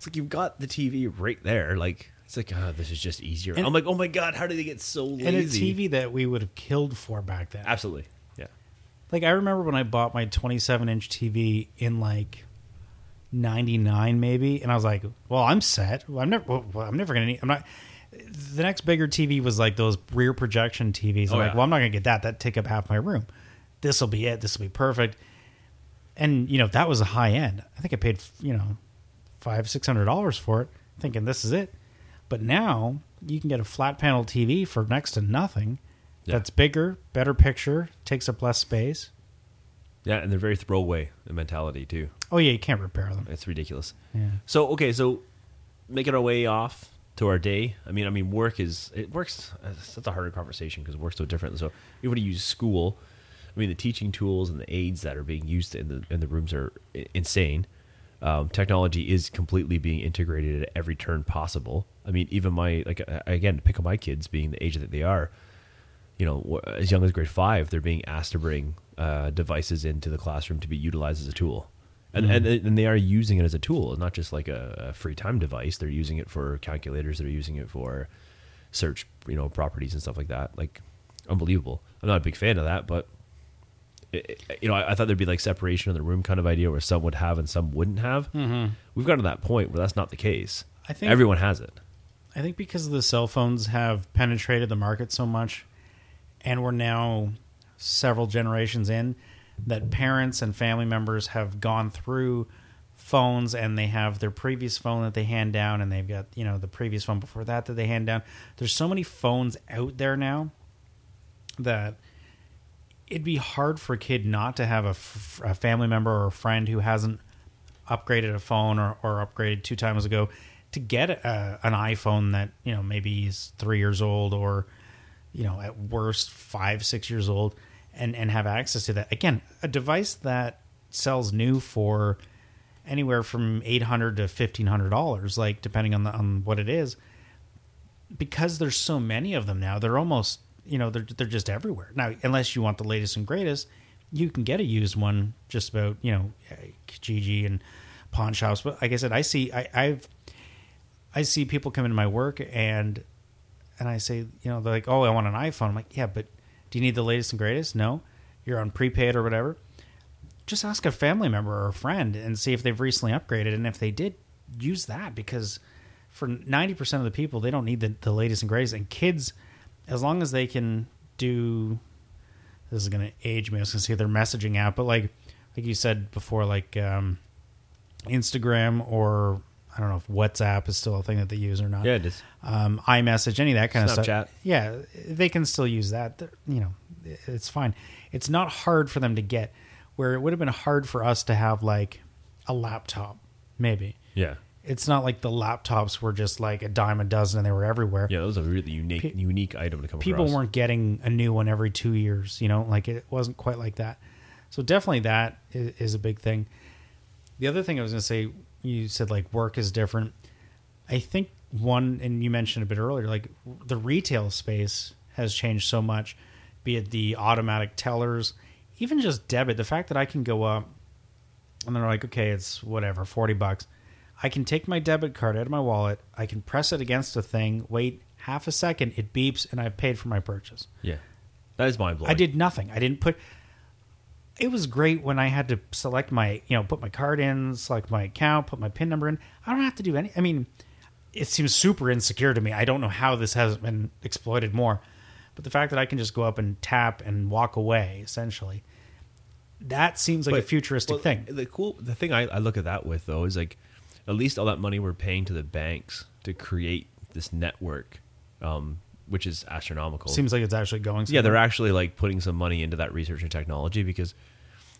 It's like you've got the TV right there. Like it's like, oh, this is just easier. And- I'm like, oh my god, how did they get so lazy? and a tv that we would have killed for back then Absolutely, yeah. Like I remember when I bought my 27 inch TV in like 99 maybe and I was like, "Well, I'm set. Well, I'm never well, I'm never going to need I'm not the next bigger TV was like those rear projection TVs. I'm Oh, like, yeah. "Well, I'm not going to get that. That take up half my room. This will be it. This will be perfect." And you know, that was a high end. I think I paid, you know, 5 600 dollars for it thinking this is it. But now you can get a flat panel TV for next to nothing. Yeah. That's bigger, better picture, takes up less space. Yeah, and they're very throwaway mentality too. Oh yeah, you can't repair them. It's ridiculous. Yeah. So okay, so making our way off to our day. I mean, I mean, work is it works. That's a harder conversation because it work's so different. So if you want to use school, I mean, the teaching tools and the aids that are being used in the in the rooms are insane. Um, technology is completely being integrated at every turn possible. I mean, even my like uh, again, to pick on my kids being the age that they are, you know, as young as grade five, they're being asked to bring uh, devices into the classroom to be utilized as a tool, and and and they are using it as a tool, not just like a, a free time device. They're using it for calculators. They're using it for search, you know, properties and stuff like that. Like, unbelievable. I'm not a big fan of that, but you know, I, I thought there'd be like separation in the room kind of idea where some would have and some wouldn't have. Mm-hmm. We've gotten to that point where that's not the case. I think- everyone has it. I think because the cell phones have penetrated the market so much, and we're now several generations in, that parents and family members have gone through phones and they have their previous phone that they hand down and they've got you know the previous phone before that that they hand down there's so many phones out there now that it'd be hard for a kid not to have a, f- a family member or a friend who hasn't upgraded a phone or, or upgraded two times ago to get a, an iPhone that you know maybe is three years old or you know at worst five six years old and and have access to that. Again a device that sells new for anywhere from 800 to 1500 dollars like depending on the on what it is because there's so many of them now they're almost you know they're they're just everywhere. Now unless you want the latest and greatest you can get a used one just about you know Kijiji and pawn shops. But like I said I see I, I've I see people come into my work and and I say you know they're like oh I want an iPhone. I'm like yeah but do you need the latest and greatest? No. You're on prepaid or whatever. Just ask a family member or a friend and see if they've recently upgraded. And if they did use that because for 90% of the people they don't need the, the latest and greatest. And kids as long as they can do this is going to age me i was going to say their messaging app but like like you said before like um, instagram or i don't know if WhatsApp is still a thing that they use or not. Yeah, it is. Um, iMessage, any of that kind of stuff. Yeah, they can still use that. They're- You know, it's fine. It's not hard for them to get. Where it would have been hard for us to have like a laptop, maybe. Yeah. It's not like the laptops were just like a dime a dozen and they were everywhere. Yeah, that was a really unique Pe- unique item to come People across. weren't getting a new one every two years. You know, like it wasn't quite like that. So definitely that is, is a big thing. The other thing I was going to say, you said like work is different. I think one, and you mentioned a bit earlier, like the retail space has changed so much, be it the automatic tellers, even just debit. The fact that I can go up and they're like, okay, it's whatever, 40 bucks. I can take my debit card out of my wallet, I can press it against a thing, wait half a second, it beeps, and I've paid for my purchase. Yeah. That is mind blowing. I did nothing. I didn't put. It was great when I had to select my, you know, put my card in, select my account, put my PIN number in. I don't have to do any. I mean, it seems super insecure to me. I don't know how this hasn't been exploited more, but the fact that I can just go up and tap and walk away, essentially, that seems like a futuristic well, thing. The cool the thing I, I look at that with though is like at least all that money we're paying to the banks to create this network, um, which is astronomical. Seems like it's actually going. yeah, they're actually like putting some money into that research and technology because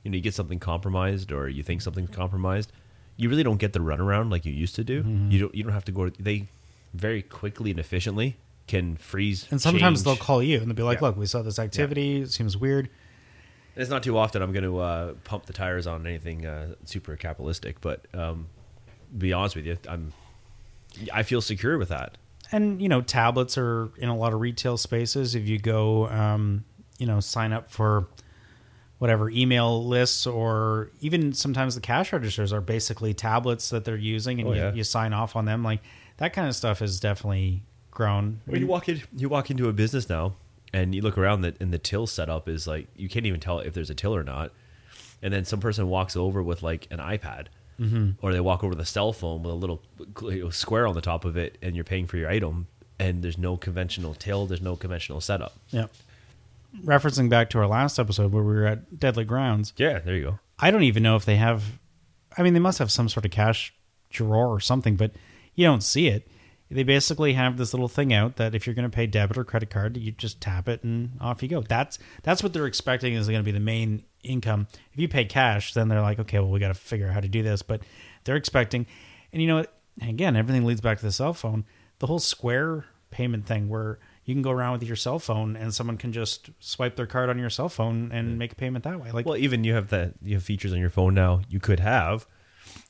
you know you get something compromised or you think something's compromised, you really don't get the runaround like you used to do. Mm-hmm. You don't you don't have to go. To, they very quickly and efficiently can freeze. And sometimes change. they'll call you and they'll be like, Yeah. "Look, we saw this activity. It seems weird." It's not too often I'm going to uh, pump the tires on anything uh, super capitalistic, but um, be honest with you, I'm I feel secure with that. and you know tablets are in a lot of retail spaces if you go um, you know sign up for whatever email lists or even sometimes the cash registers are basically tablets that they're using and Oh, you, yeah. you sign off on them like that kind of stuff has definitely grown When you walk in, you walk into a business now, and you look around, the, and the till setup is like you can't even tell if there's a till or not. And then some person walks over with like an iPad, mm-hmm. or they walk over the cell phone with a little square on the top of it, and you're paying for your item, and there's no conventional till, there's no conventional setup. yeah referencing back to our last episode where we were at deadly grounds Yeah, there you go. I don't even know if they have. I mean, they must have some sort of cash drawer or something, but you don't see it. They basically have this little thing out that if you're going to pay debit or credit card, you just tap it and off you go. That's that's what they're expecting is going to be the main income. If you pay cash, then they're like, okay, well, we got to figure out how to do this. But they're expecting, and you know, again, everything leads back to the cell phone. The whole Square payment thing, where you can go around with your cell phone and someone can just swipe their card on your cell phone and make a payment that way. Like, Well, even you have the you have features on your phone now. You could have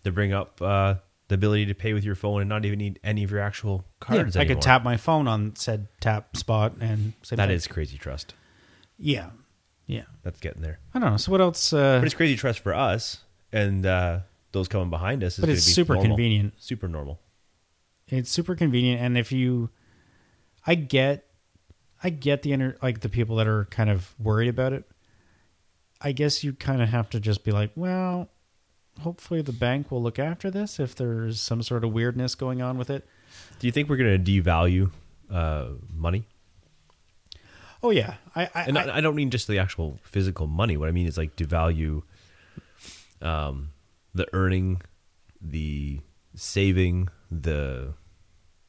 to bring up uh, the ability to pay with your phone and not even need any of your actual cards. Yeah, I could tap my phone on said tap spot and say That is crazy trust. yeah, yeah. That's getting there. I don't know. So what else? Uh, But it's crazy trust for us and uh, those coming behind us. Is But it's be super normal. convenient. Super normal. it's super convenient, and if you, I get, I get the inner like the people that are kind of worried about it. I guess you kind of have to just be like, well, hopefully the bank will look after this if there's some sort of weirdness going on with it. Do you think we're going to devalue uh, money? Oh yeah, I I, And I, I, don't mean just the actual physical money. What I mean is like devalue um, the earning, the saving, the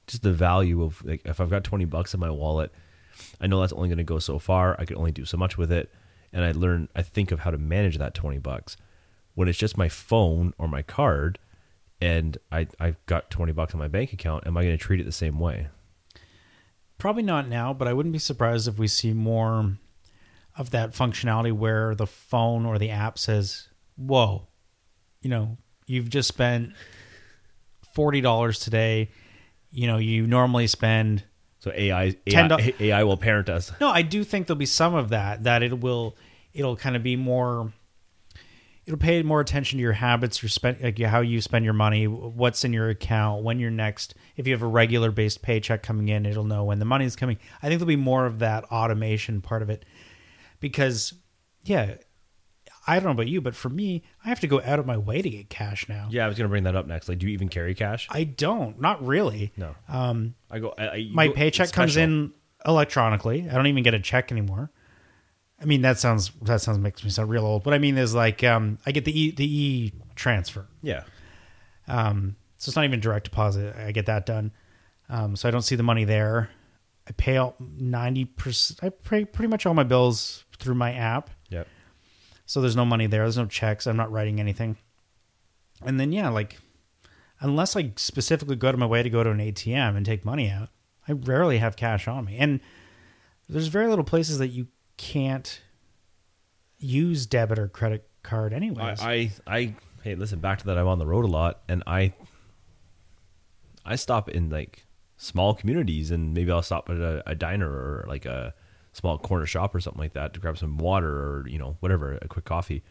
just the value of like if I've got twenty bucks in my wallet, I know that's only going to go so far. I can only do so much with it, and I learn. I think of how to manage that twenty bucks. When it's just my phone or my card, and I I've got twenty bucks in my bank account, am I going to treat it the same way? Probably not now, but I wouldn't be surprised if we see more of that functionality where the phone or the app says, "Whoa, you know, you've just spent forty dollars today. You know, you normally spend." So AI AI, AI will parent us. No, I do think there'll be some of that. That it will, it'll kind of be more. It'll pay more attention to your habits, your spend, like how you spend your money, what's in your account, when you're next. If you have a regular based paycheck coming in, it'll know when the money's coming. I think there'll be more of that automation part of it, because, yeah, I don't know about you, but for me, I have to go out of my way to get cash now. Yeah, I was going to bring that up next. Like, do you even carry cash? I don't, not really. No. Um, I go. I, I, my go- paycheck comes in electronically. I don't even get a check anymore. I mean that sounds that sounds makes me sound real old. What I mean is like um, I get the e the e transfer. Yeah. Um, So it's not even direct deposit. I get that done. Um, so I don't see the money there. I pay out ninety percent. I pay pretty much all my bills through my app. Yep. So there's no money there. There's no checks. I'm not writing anything. And then yeah, like unless I specifically go to my way to go to an ATM and take money out, I rarely have cash on me. And there's very little places that you can't use debit or credit card anyways. I, I, I, hey, listen, back to that. I'm on the road a lot, and I, I stop in like small communities, and maybe I'll stop at a, a diner or like a small corner shop or something like that to grab some water or you know whatever, a quick coffee.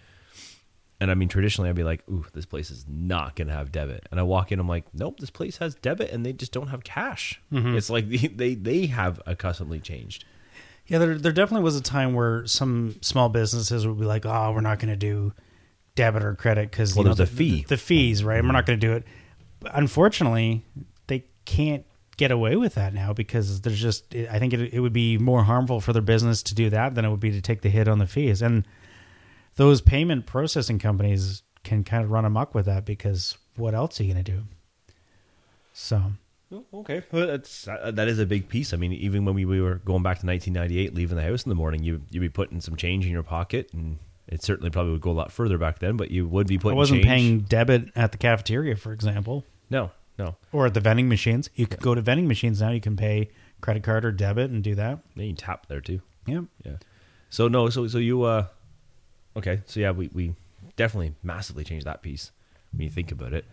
And I mean, traditionally, I'd be like, "Ooh, this place is not gonna have debit." And I walk in, I'm like, "Nope, this place has debit, and they just don't have cash." Mm-hmm. It's like <laughs> they, they they have accustomly changed. Yeah, there there definitely was a time where some small businesses would be like, "Oh, we're not going to do debit or credit because Well, there's a fee. the, fees, right? We're not mm-hmm. going to do it." But unfortunately, they can't get away with that now because there's just. I think it, it would be more harmful for their business to do that than it would be to take the hit on the fees, and those payment processing companies can kind of run amok with that because what else are you going to do? So okay, well, that's uh, that is a big piece. I mean, even when we, we were going back to 1998, leaving the house in the morning, you you'd be putting some change in your pocket, and it certainly probably would go a lot further back then. But you would be putting. I wasn't change. paying debit at the cafeteria, for example. No, no. or at the vending machines. You could go to vending machines now. You can pay credit card or debit and do that. Then you tap there too. Yeah, Yeah. So no, so so you uh, okay. So yeah, we we definitely massively changed that piece when you think about it.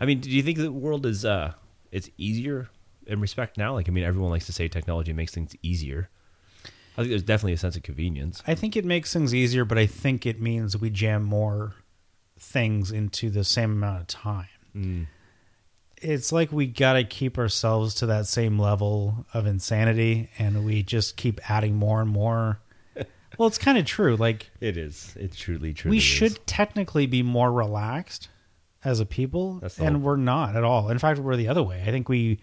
I mean, do you think the world is uh, it's easier in respect now? Like, I mean, everyone likes to say technology makes things easier. I think there's definitely a sense of convenience. I think it makes things easier, but I think it means we jam more things into the same amount of time. Mm. It's like we got to keep ourselves to that same level of insanity, and we just keep adding more and more. <laughs> well, it's kind of true. Like It is. It truly, truly. we is. should technically be more relaxed as a people and we're not at all in fact we're the other way i think we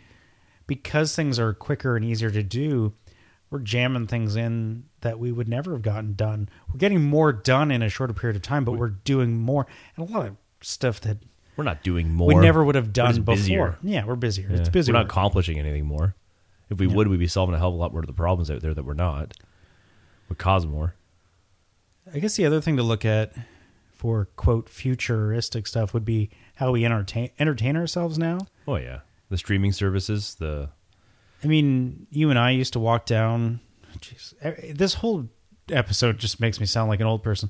because things are quicker and easier to do we're jamming things in that we would never have gotten done we're getting more done in a shorter period of time but we're doing more and a lot of stuff that We're not doing more. we never would have done before busier. yeah we're busier Yeah. it's busy We're not accomplishing anything more. If we Yeah. would, we'd be solving a hell of a lot more of the problems out there that we're not. Would cause more. I guess the other thing to look at for quote futuristic stuff would be how we entertain entertain ourselves now Oh yeah, the streaming services, the I mean, you and I used to walk down. Jeez, this whole episode just makes me sound like an old person.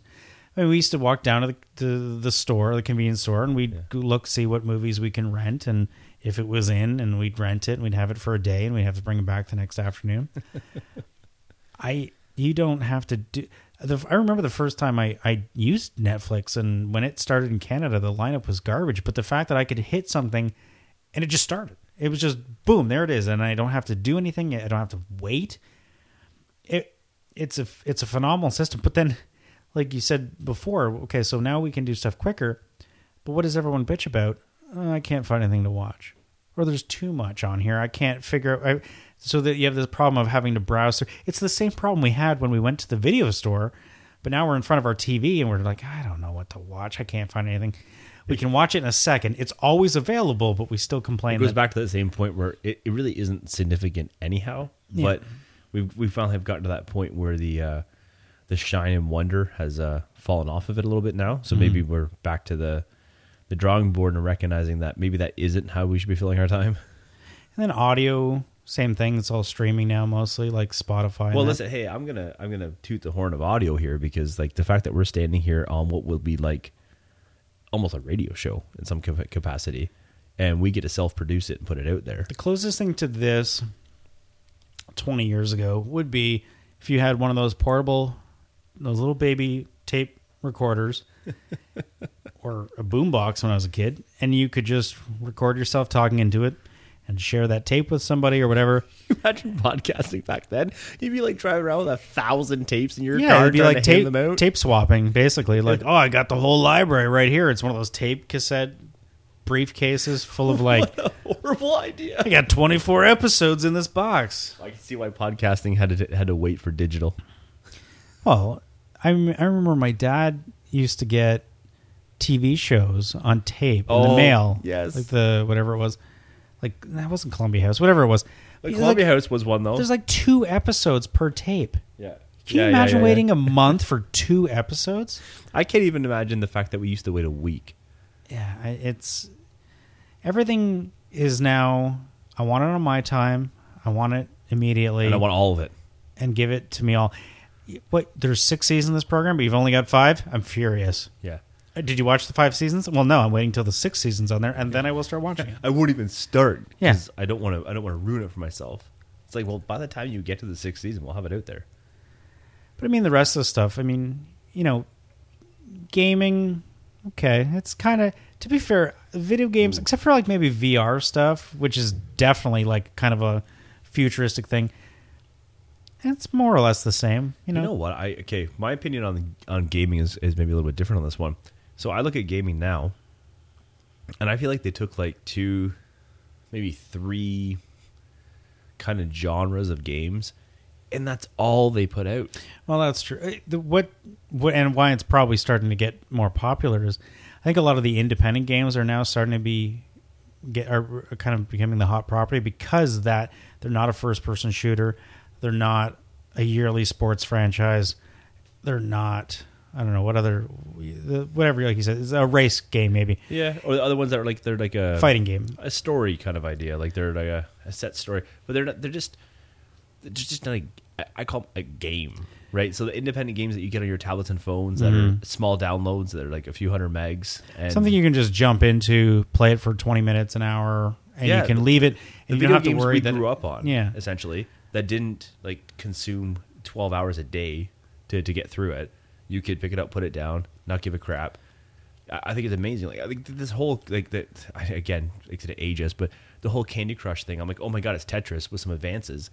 I mean, we used to walk down to the to the store, the convenience store, and we'd go look see what movies we can rent, and if it was in, and we'd rent it, and we'd have it for a day, and we'd have to bring it back the next afternoon. <laughs> I you don't have to do. The, I remember the first time I, I used Netflix, and when it started in Canada, the lineup was garbage. But the fact that I could hit something, and it just started, it was just boom, there it is, and I don't have to do anything. I don't have to wait. It it's a it's a phenomenal system. But then, like you said before, okay, so now we can do stuff quicker. But what does everyone bitch about? "Uh, I can't find anything to watch, or there's too much on here. I can't figure out. I, so that you have this problem of having to browse. through. It's the same problem we had when we went to the video store, but now we're in front of our TV and we're like, I don't know what to watch. I can't find anything. We can watch it in a second. It's always available, but we still complain. it goes that- back to that same point where it, it really isn't significant anyhow. Yeah. But we we finally have gotten to that point where the uh, the shine and wonder has uh, fallen off of it a little bit now. So maybe we're back to the the drawing board and recognizing that maybe that isn't how we should be filling our time. And then audio, same thing. It's all streaming now, mostly like Spotify. Well, listen, hey, I'm gonna I'm gonna toot the horn of audio here because like the fact that we're standing here on what will be like almost a radio show in some capacity, and we get to self produce it and put it out there. The closest thing to this 20 years ago would be if you had one of those portable, those little baby tape recorders <laughs> or a boombox when I was a kid, and you could just record yourself talking into it and share that tape with somebody or whatever. <laughs> Imagine podcasting back then. You'd be like driving around with a thousand tapes in your yeah, car, it'd be like tape, tape swapping, basically. Like, oh, I got the whole library right here. It's one of those tape cassette briefcases full of <laughs> like, Horrible idea. I got 24 episodes in this box. I can see why podcasting had to had to wait for digital. Well, I I remember my dad used to get TV shows on tape in Oh, the mail. yes. like the whatever it was. Like that wasn't Columbia House, whatever it was. There's Columbia like, House was one though. There's like two episodes per tape. yeah. Can you Yeah, imagine yeah, yeah. waiting a month for two episodes? <laughs> I can't even imagine the fact that we used to wait a week. Yeah, I- it's everything is now. I want it on my time. I want it immediately, And I want all of it. and give it to me all. What? There's six seasons in this program, but you've only got five. I'm furious. Yeah. Uh, Did you watch the five seasons? Well, no. I'm waiting till the six season's on there, and then I will start watching it. I won't even start Yeah. because I don't want to. I don't want to ruin it for myself. It's like, well, by the time you get to the sixth season, we'll have it out there. But I mean, the rest of the stuff. I mean, you know, gaming. Okay, it's kind of. To be fair, video games, except for like maybe VR stuff, which is definitely like kind of a futuristic thing. It's more or less the same, you know. You know what? I okay. My opinion on on gaming is, is maybe a little bit different on this one. So I look at gaming now, and I feel like they took like two, maybe three, kind of genres of games, and that's all they put out. Well, that's true. Uh, The, what, what, and why it's probably starting to get more popular is, I think a lot of the independent games are now starting to be get are kind of becoming the hot property because that they're not a first person shooter, they're not a yearly sports franchise, they're not. I don't know what other, whatever like you said, it's a race game maybe, Yeah, or the other ones that are like they're like a fighting game. a story kind of idea, like they're like a, a set story, but they're not. They're just they're just not A, I call them a game, right? So the independent games that you get on your tablets and phones that are mm-hmm. small downloads that are like a few hundred megs, and Something you can just jump into, play it for twenty minutes, an hour, and Yeah, you can leave it, the and you video don't have to worry we that grew up on, Yeah, essentially that didn't like consume twelve hours a day to to get through it. You could pick it up, put it down, not give a crap. I think it's amazing. Like I think this whole like that again, like to age but the whole Candy Crush thing. I'm like, oh my god, it's Tetris with some advances,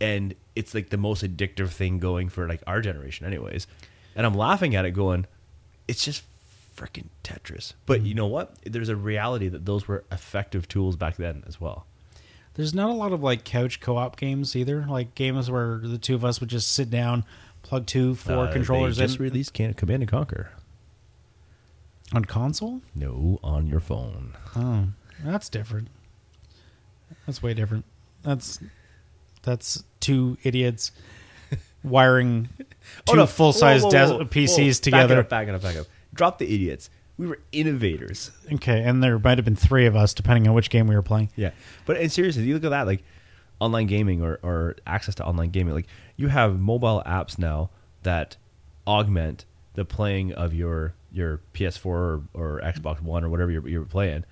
and it's like the most addictive thing going for like our generation, anyways. And I'm laughing at it, going, it's just freaking Tetris. But mm-hmm. you know what? There's a reality that those were effective tools back then as well. There's not a lot of like couch co-op games either, like games where the two of us would just sit down, plug two, four Uh, controllers they just in released Can- Command and Conquer. on console. No, on your phone. Oh, that's different. That's way different. That's that's two idiots <laughs> wiring two Oh, des- whoa, whoa. PCs Back together. it up, back it up, back up. Drop the idiots. We were innovators. Okay, and there might have been three of us, depending on which game we were playing. Yeah, but and seriously, you look at that like online gaming or, or access to online gaming. Like you have mobile apps now that augment the playing of your your PS4 or, or Xbox One or whatever you're, you're playing.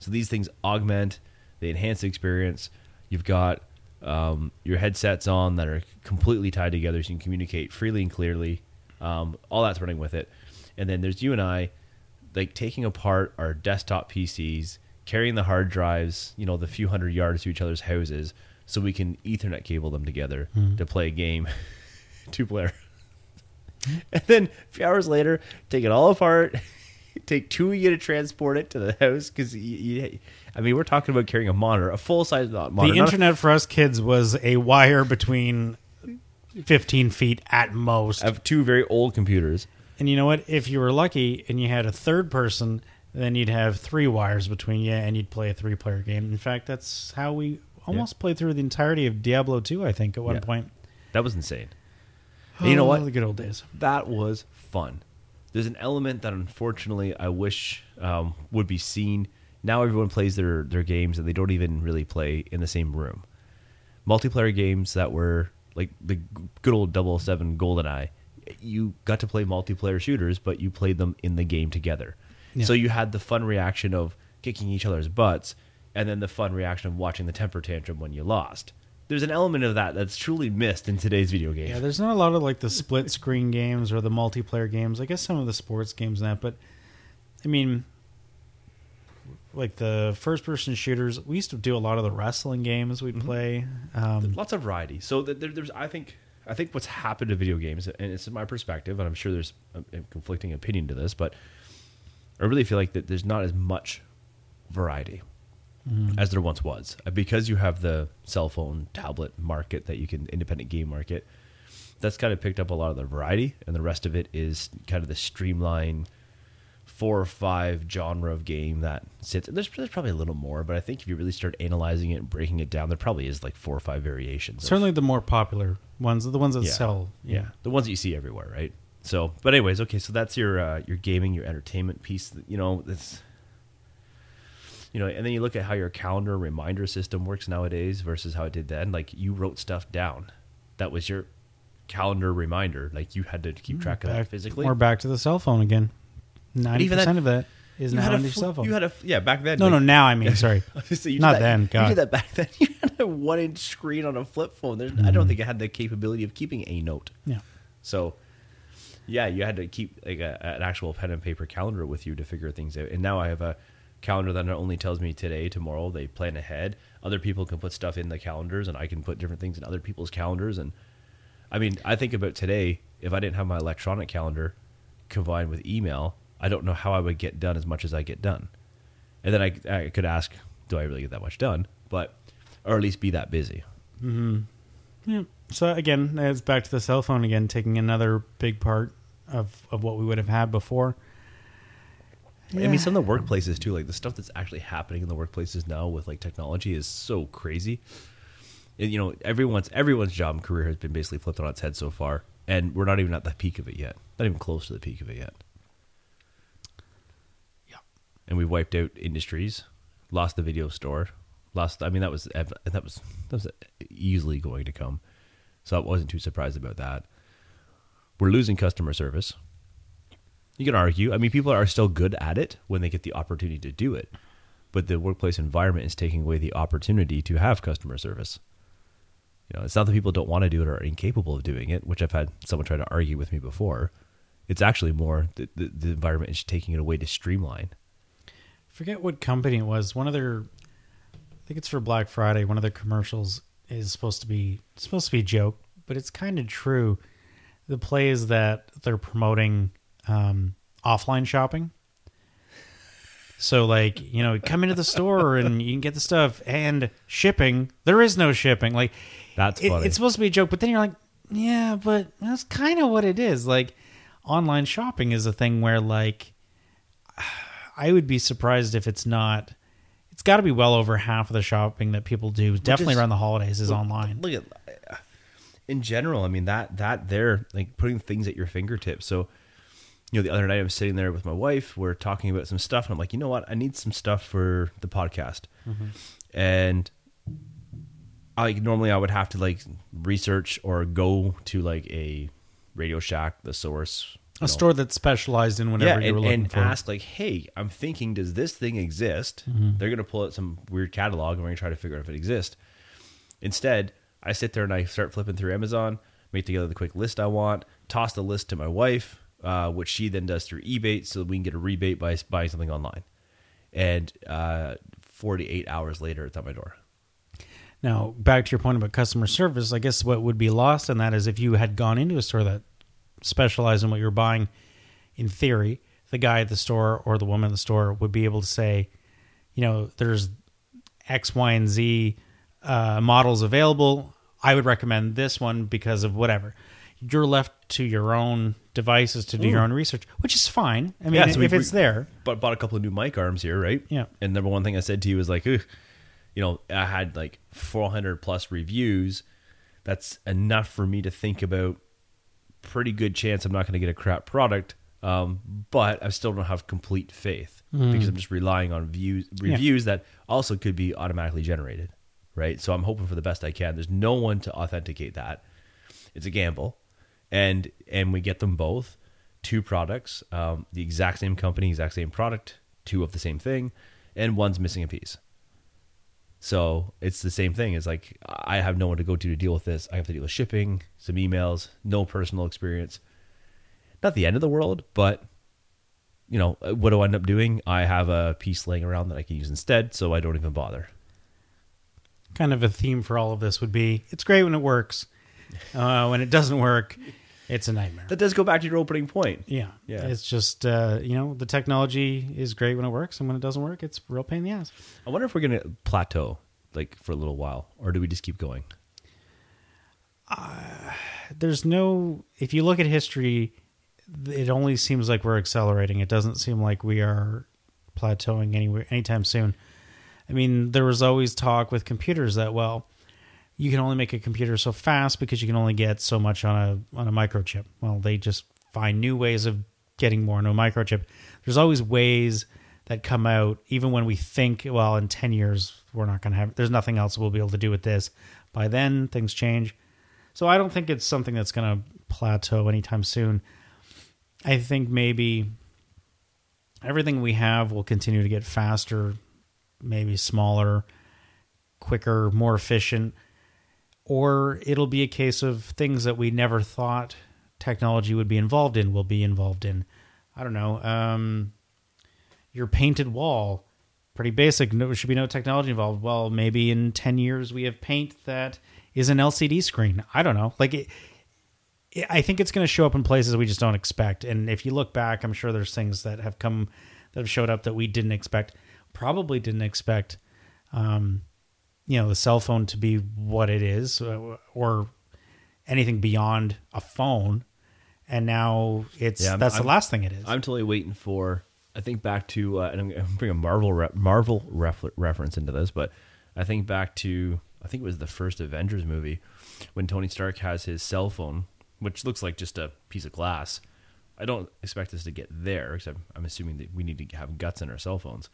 So these things augment, they enhance the experience. You've got um, your headsets on that are completely tied together, so you can communicate freely and clearly. Um, all that's running with it, and then there's you and I like taking apart our desktop PCs, carrying the hard drives, you know, the few hundred yards to each other's houses, so we can Ethernet cable them together hmm. to play a game, <laughs> two player. <laughs> and then a few hours later, take it all apart, <laughs> take two of you to transport it to the house because I mean, we're talking about carrying a monitor, a full size monitor. The internet for us kids was a wire between fifteen feet at most. of two very old computers. And you know what? If you were lucky and you had a third person, then you'd have three wires between you and you'd play a three player game. In fact, that's how we almost played through the entirety of Diablo 2, I think, at one Yeah. point. That was insane. And you know Oh, what? The good old days. that was fun. There's an element that unfortunately I wish um, would be seen. Now everyone plays their, their games and they don't even really play in the same room. Multiplayer games that were like the good old 007 GoldenEye, you got to play multiplayer shooters, but you played them in the game together. Yeah. So you had the fun reaction of kicking each other's butts and then the fun reaction of watching the temper tantrum when you lost. There's an element of that that's truly missed in today's video game. Yeah, there's not a lot of like the split screen games or the multiplayer games. I guess some of the sports games and that, but I mean, like the first person shooters, we used to do a lot of the wrestling games we'd play. Um, lots of variety. So there, there's, I think, I think what's happened to video games, and it's my perspective, and I'm sure there's a, a conflicting opinion to this, but I really feel like that there's not as much variety as there once was Uh, because you have the cell phone, tablet market that you can independent game market. That's kind of picked up a lot of the variety, and the rest of it is kind of the streamline four or five genre of game that sits. There's, there's probably a little more, but I think if you really start analyzing it and breaking it down, there probably is like four or five variations. of- Certainly the more popular ones, the ones that yeah. sell. Yeah. the ones that you see everywhere, right? So, but anyways, okay, so that's your uh, your gaming, your entertainment piece. You know, it's you know, and then you look at how your calendar reminder system works nowadays versus how it did then. Like you wrote stuff down, that was your calendar reminder. Like you had to keep hmm, track of that physically. We're back to the cell phone again. Ninety percent of that is now on your fl- cell phone. You had a yeah back then. no, no. Now I mean, <laughs> sorry. So Not that- then, You did that back then. <laughs> You had a one inch screen on a flip phone. There's, I don't hmm. think it had the capability of keeping a note. Yeah. So, yeah, you had to keep like a, an actual pen and paper calendar with you to figure things out. And now I have a calendar that not only tells me today, tomorrow. They plan ahead. Other people can put stuff in the calendars, and I can put different things in other people's calendars. And I mean, I think about today. If I didn't have my electronic calendar combined with email, I don't know how I would get done as much as I get done. And then I, I could ask, do I really get that much done? But or at least be that busy. Mm-hmm. Yeah. So again, it's back to the cell phone again, taking another big part of of what we would have had before. I mean, some of the workplaces too, like the stuff that's actually happening in the workplaces now with like technology is so crazy. And, you know, everyone's everyone's job and career has been basically flipped on its head so far, and we're not even at the peak of it yet. Not even close to the peak of it yet. Yeah. And we've wiped out industries, lost the video store, lost. I mean, that was that was that was easily going to come. So I wasn't too surprised about that. We're losing customer service. You can argue. I mean, people are still good at it when they get the opportunity to do it, but the workplace environment is taking away the opportunity to have customer service. You know, it's not that people don't want to do it or are incapable of doing it, which I've had someone try to argue with me before. It's actually more the, the, the environment is taking it away to streamline. forget what company it was. One of their, I think it's for Black Friday. One of their commercials is supposed to be supposed to be a joke, but it's kind of true. The play is that they're promoting um, offline shopping. So, like, you know, come into the store and you can get the stuff and shipping. There is no shipping. Like, That's it- it's supposed to be a joke, but then you're like, yeah, but that's kind of what it is. Like, online shopping is a thing where, like, I would be surprised if it's not. It's got to be well over half of the shopping that people do, definitely is- around the holidays, is online. Look at in general. I mean that that there like putting things at your fingertips. So you know, the other night I was sitting there with my wife. We're talking about some stuff, and I'm like, you know what? I need some stuff for the podcast, and I normally I would have to like research or go to like a Radio Shack, the source, A store that's specialized in whatever yeah, you were and, looking and for. ask like, "Hey, I'm thinking, does this thing exist?" Mm-hmm. They're gonna pull out some weird catalog, and we're gonna try to figure out if it exists. Instead, I sit there and I start flipping through Amazon, make together the quick list I want, toss the list to my wife, uh, which she then does through eBay, so we can get a rebate by buying something online. And uh, 48 hours later, it's at my door. Now, back to your point about customer service, I guess what would be lost in that is if you had gone into a store that specialized in what you're buying, in theory, the guy at the store or the woman at the store would be able to say, you know, there's X, Y, and Z uh, models available. I would recommend this one because of whatever. You're left to your own devices to do your own research, which is fine. I mean, Yeah, so if we- it's there. But bought a couple of new mic arms here, right? Yeah. And number one thing I said to you was like, you know, I had like 400 plus reviews. That's enough for me to think about. Pretty good chance I'm not going to get a crap product, um, but I still don't have complete faith because I'm just relying on views reviews that also could be automatically generated, right? So I'm hoping for the best I can. There's no one to authenticate that. It's a gamble, and and we get them both, two products, um, the exact same company, exact same product, two of the same thing, and one's missing a piece. So it's the same thing. It's like I have no one to go to to deal with this. I have to deal with shipping, some emails, no personal experience. Not the end of the world, but you know what do I end up doing? I have a piece laying around that I can use instead, so I don't even bother. kind of a theme for all of this would be it's great when it works. Uh, when it doesn't work, it's a nightmare. That does go back to your opening point. Yeah. Yeah. It's just, uh, you know, the technology is great when it works, and when it doesn't work, it's a real pain in the ass. I wonder if we're gonna plateau like for a little while, or do we just keep going? Uh, There's no, if you look at history, it only seems like we're accelerating. It doesn't seem like we are plateauing anywhere anytime soon. I mean, there was always talk with computers that well, you can only make a computer so fast because you can only get so much on a on a microchip. Well, they just find new ways of getting more into a microchip. There's always ways that come out even when we think well in 10 years we're not going to have there's nothing else we'll be able to do with this. By then things change. So I don't think it's something that's going to plateau anytime soon. I think maybe everything we have will continue to get faster, maybe smaller, quicker, more efficient, or it'll be a case of things that we never thought technology would be involved in will be involved in. I don't know. Um, your painted wall, pretty basic. No, should be no technology involved. Well, maybe in ten years we have paint that is an LCD screen. I don't know. Like it, I think it's going to show up in places we just don't expect. And if you look back, I'm sure there's things that have come that have showed up that we didn't expect. Probably didn't expect, um, you know, the cell phone to be what it is, uh, or anything beyond a phone. And now it's Yeah, that's I'm- the last thing it is. I'm totally waiting for. I think back to, uh, and I'm going to bring a Marvel re- Marvel ref- reference into this, but I think back to, I think it was the first Avengers movie when Tony Stark has his cell phone, which looks like just a piece of glass. I don't expect us to get there, except I'm assuming that we need to have guts in our cell phones.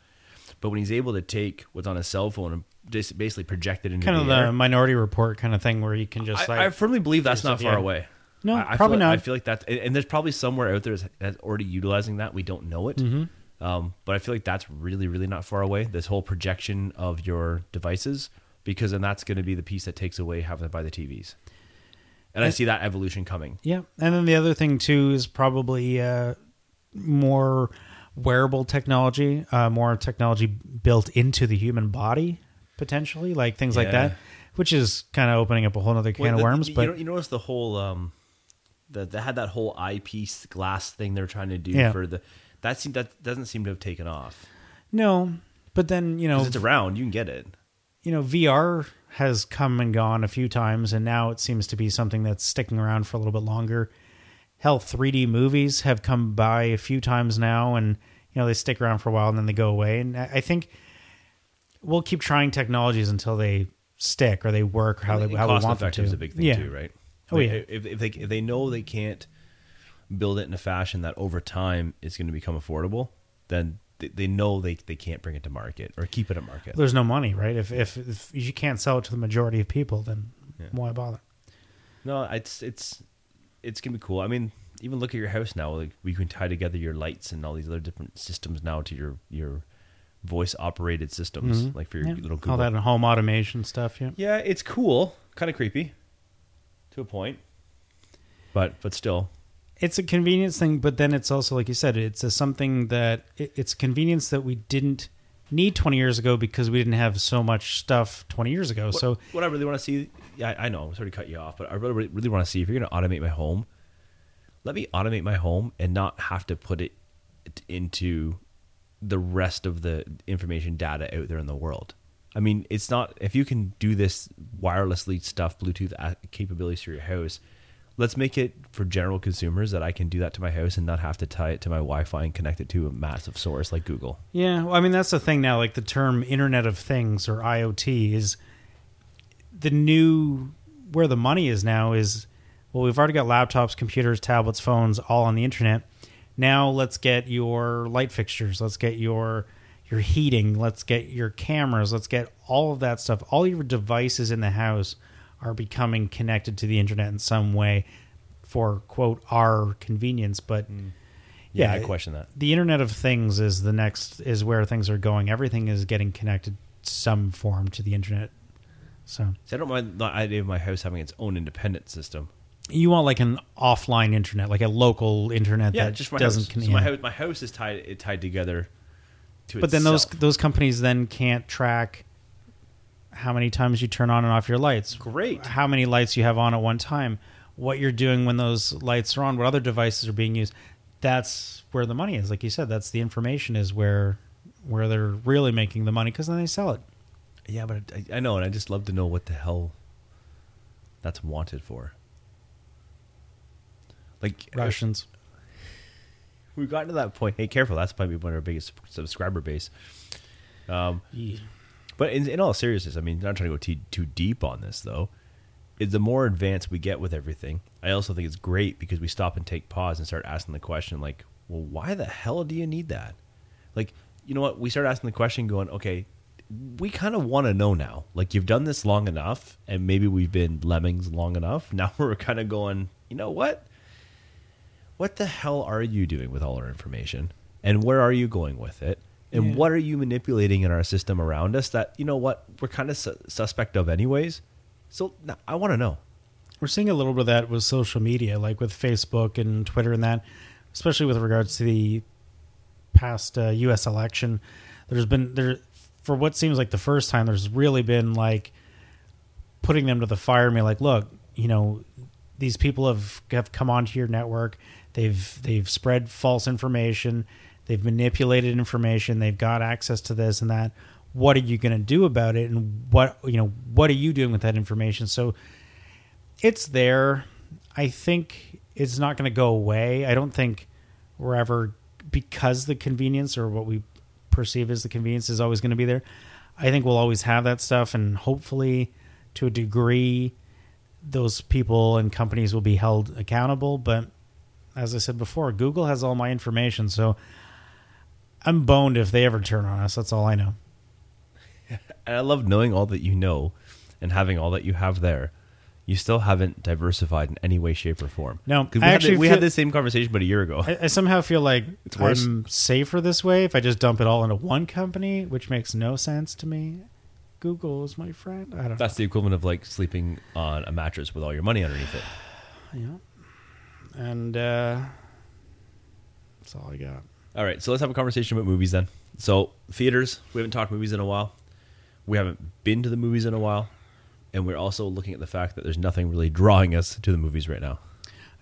But when he's able to take what's on his cell phone and just basically projected into kind the of air, the Minority Report kind of thing where you can just I, like I firmly believe that's not far away. No, I, I probably feel like, not. I feel like that, and, there's probably somewhere out there that's, that's already utilizing that. We don't know it, Mm-hmm. um, but I feel like that's really, really not far away. This whole projection of your devices, because then that's going to be the piece that takes away having to buy the TVs. And I see that evolution coming. Yeah, and then the other thing too is probably uh, more wearable technology, uh, more technology built into the human body potentially, like things like Yeah. that, which is kind of opening up a whole other can Wait, of the- worms. you, but know, you notice the whole um, the, they had that whole eyepiece glass thing they're trying to do Yeah. for the that seem, that doesn't seem to have taken off no, but then you know, it's around. You can get it. you know, VR has come and gone a few times, and now it seems to be something that's sticking around for a little bit longer. Hell, 3D movies have come by a few times now, and you know they stick around for a while and then they go away. And I I think we'll keep trying technologies until they stick or they work how they how we want them to. is a big thing yeah. too, right? Oh, Like, yeah. If, if they if they know they can't build it in a fashion that over time is going to become affordable, then they, they know they, they can't bring it to market or keep it at market. There's no money, right? If, if if you can't sell it to the majority of people, then why bother? No, it's it's it's gonna be cool. I mean, even look at your house now. Like we can tie together your lights and all these other different systems now to your your voice operated systems, mm-hmm. like for your Yeah. little Google. All that home automation stuff. Yeah. Yeah, it's cool. Kind of creepy, to a point. But but still, it's a convenience thing, but then it's also like you said, it's a something that it, it's convenience that we didn't need 20 years ago because we didn't have so much stuff 20 years ago. So what, what I really want to see, yeah, I I know, I'm sorry to cut you off, but I really, really want to see if you're going to automate my home. Let me automate my home and not have to put it into the rest of the information data out there in the world. I mean, it's not if you can do this wirelessly stuff, Bluetooth capabilities to your house. Let's make it for general consumers that I can do that to my house and not have to tie it to my Wi-Fi and connect it to a massive source like Google. Yeah, well, I mean that's the thing now. Like the term Internet of Things or IoT is the new where the money is now is well, we've already got laptops, computers, tablets, phones, all on the internet. Now let's get your light fixtures. Let's get your your heating. Let's get your cameras. Let's get all of that stuff. All your devices in the house are becoming connected to the internet in some way for quote our convenience, but hmm. Yeah, Yeah, I question that. the internet of things is the next is where things are going everything is getting connected some form to the internet so See, I don't mind the idea of my house having its own independent system. You want like an offline internet like a local internet Yeah, that just my doesn't house. con- So my house, my house is tied it tied together. To but then those those companies then can't track how many times you turn on and off your lights Great. how many lights you have on at one time what you're doing when those lights are on what other devices are being used that's where the money is like you said that's the information is where where they're really making the money because then they sell it Yeah, but I, I know, and I just love to know what the hell that's wanted for. Like russians we've gotten to that point. Hey, careful! That's probably one of our biggest subscriber base. Um, but in, in all seriousness, I mean, not trying to go too, too deep on this though. Is the more advanced we get with everything, I also think it's great because we stop and take pause and start asking the question, like, well, why the hell do you need that? Like, you know what? We start asking the question, going, okay, we kind of want to know now. Like, you've done this long enough, and maybe we've been lemmings long enough. <laughs> Now we're kind of going, you know what? What the hell are you doing with all our information? And where are you going with it? And Yeah. what are you manipulating in our system around us that, you know what, we're kind of su- suspect of anyways? So now I want to know. We're seeing a little bit of that with social media, like with Facebook and Twitter and that, especially with regards to the past uh, U.S. election. There's been there for what seems like the first time. There's really been like putting them to the fire and be like, look, you know, these people have have come onto your network. They've they've spread false information. They've manipulated information. They've got access to this and that. What are you going to do about it? And what you know, what are you doing with that information? So it's there. I think it's not going to go away. I don't think we're ever because the convenience or what we perceive as the convenience is always going to be there. I think we'll always have that stuff, and hopefully, to a degree, those people and companies will be held accountable. But as I said before, Google has all my information, so I'm boned if they ever turn on us. That's all I know. And I love knowing all that you know and having all that you have there. You still haven't diversified in any way, shape, or form. No, 'Cause we, I had, actually the- we had the same conversation about a year ago. I, I somehow feel like It's worse. I'm safer this way if I just dump it all into one company, which makes no sense to me. Google is my friend. I don't That's the equivalent of like sleeping on a mattress with all your money underneath it. <sighs> know. And uh, that's all I got. All right, so let's have a conversation about movies then. So theaters, we haven't talked movies in a while. We haven't been to the movies in a while, and we're also looking at the fact that there's nothing really drawing us to the movies right now.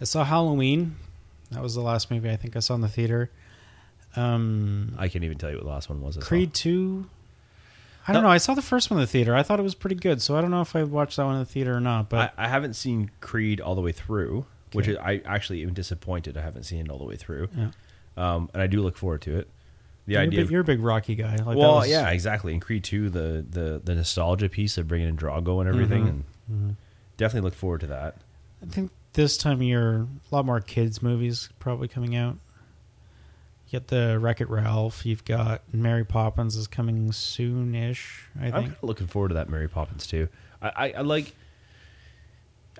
I saw Halloween. That was the last movie I think I saw in the theater. Um, I can't even tell you what the last one was. I saw. Creed 2. I don't No. know. I saw the first one in the theater. I thought it was pretty good, so I don't know if I watched that one in the theater or not. But I, I haven't seen Creed all the way through, which is I actually am disappointed I haven't seen it all the way through. yeah. Um, and I do look forward to it. The you're, a idea, big, of, you're a big Rocky guy. Like well, was- yeah, exactly. In Creed two, the the the nostalgia piece of bringing in Drago and everything, Mhm. and Mhm. definitely look forward to that. I think this time of year, a lot more kids' movies probably coming out. You get the Wreck It Ralph. You've got Mary Poppins is coming soon-ish. I I'm think. kinda looking forward to that Mary Poppins too. I, I, I like.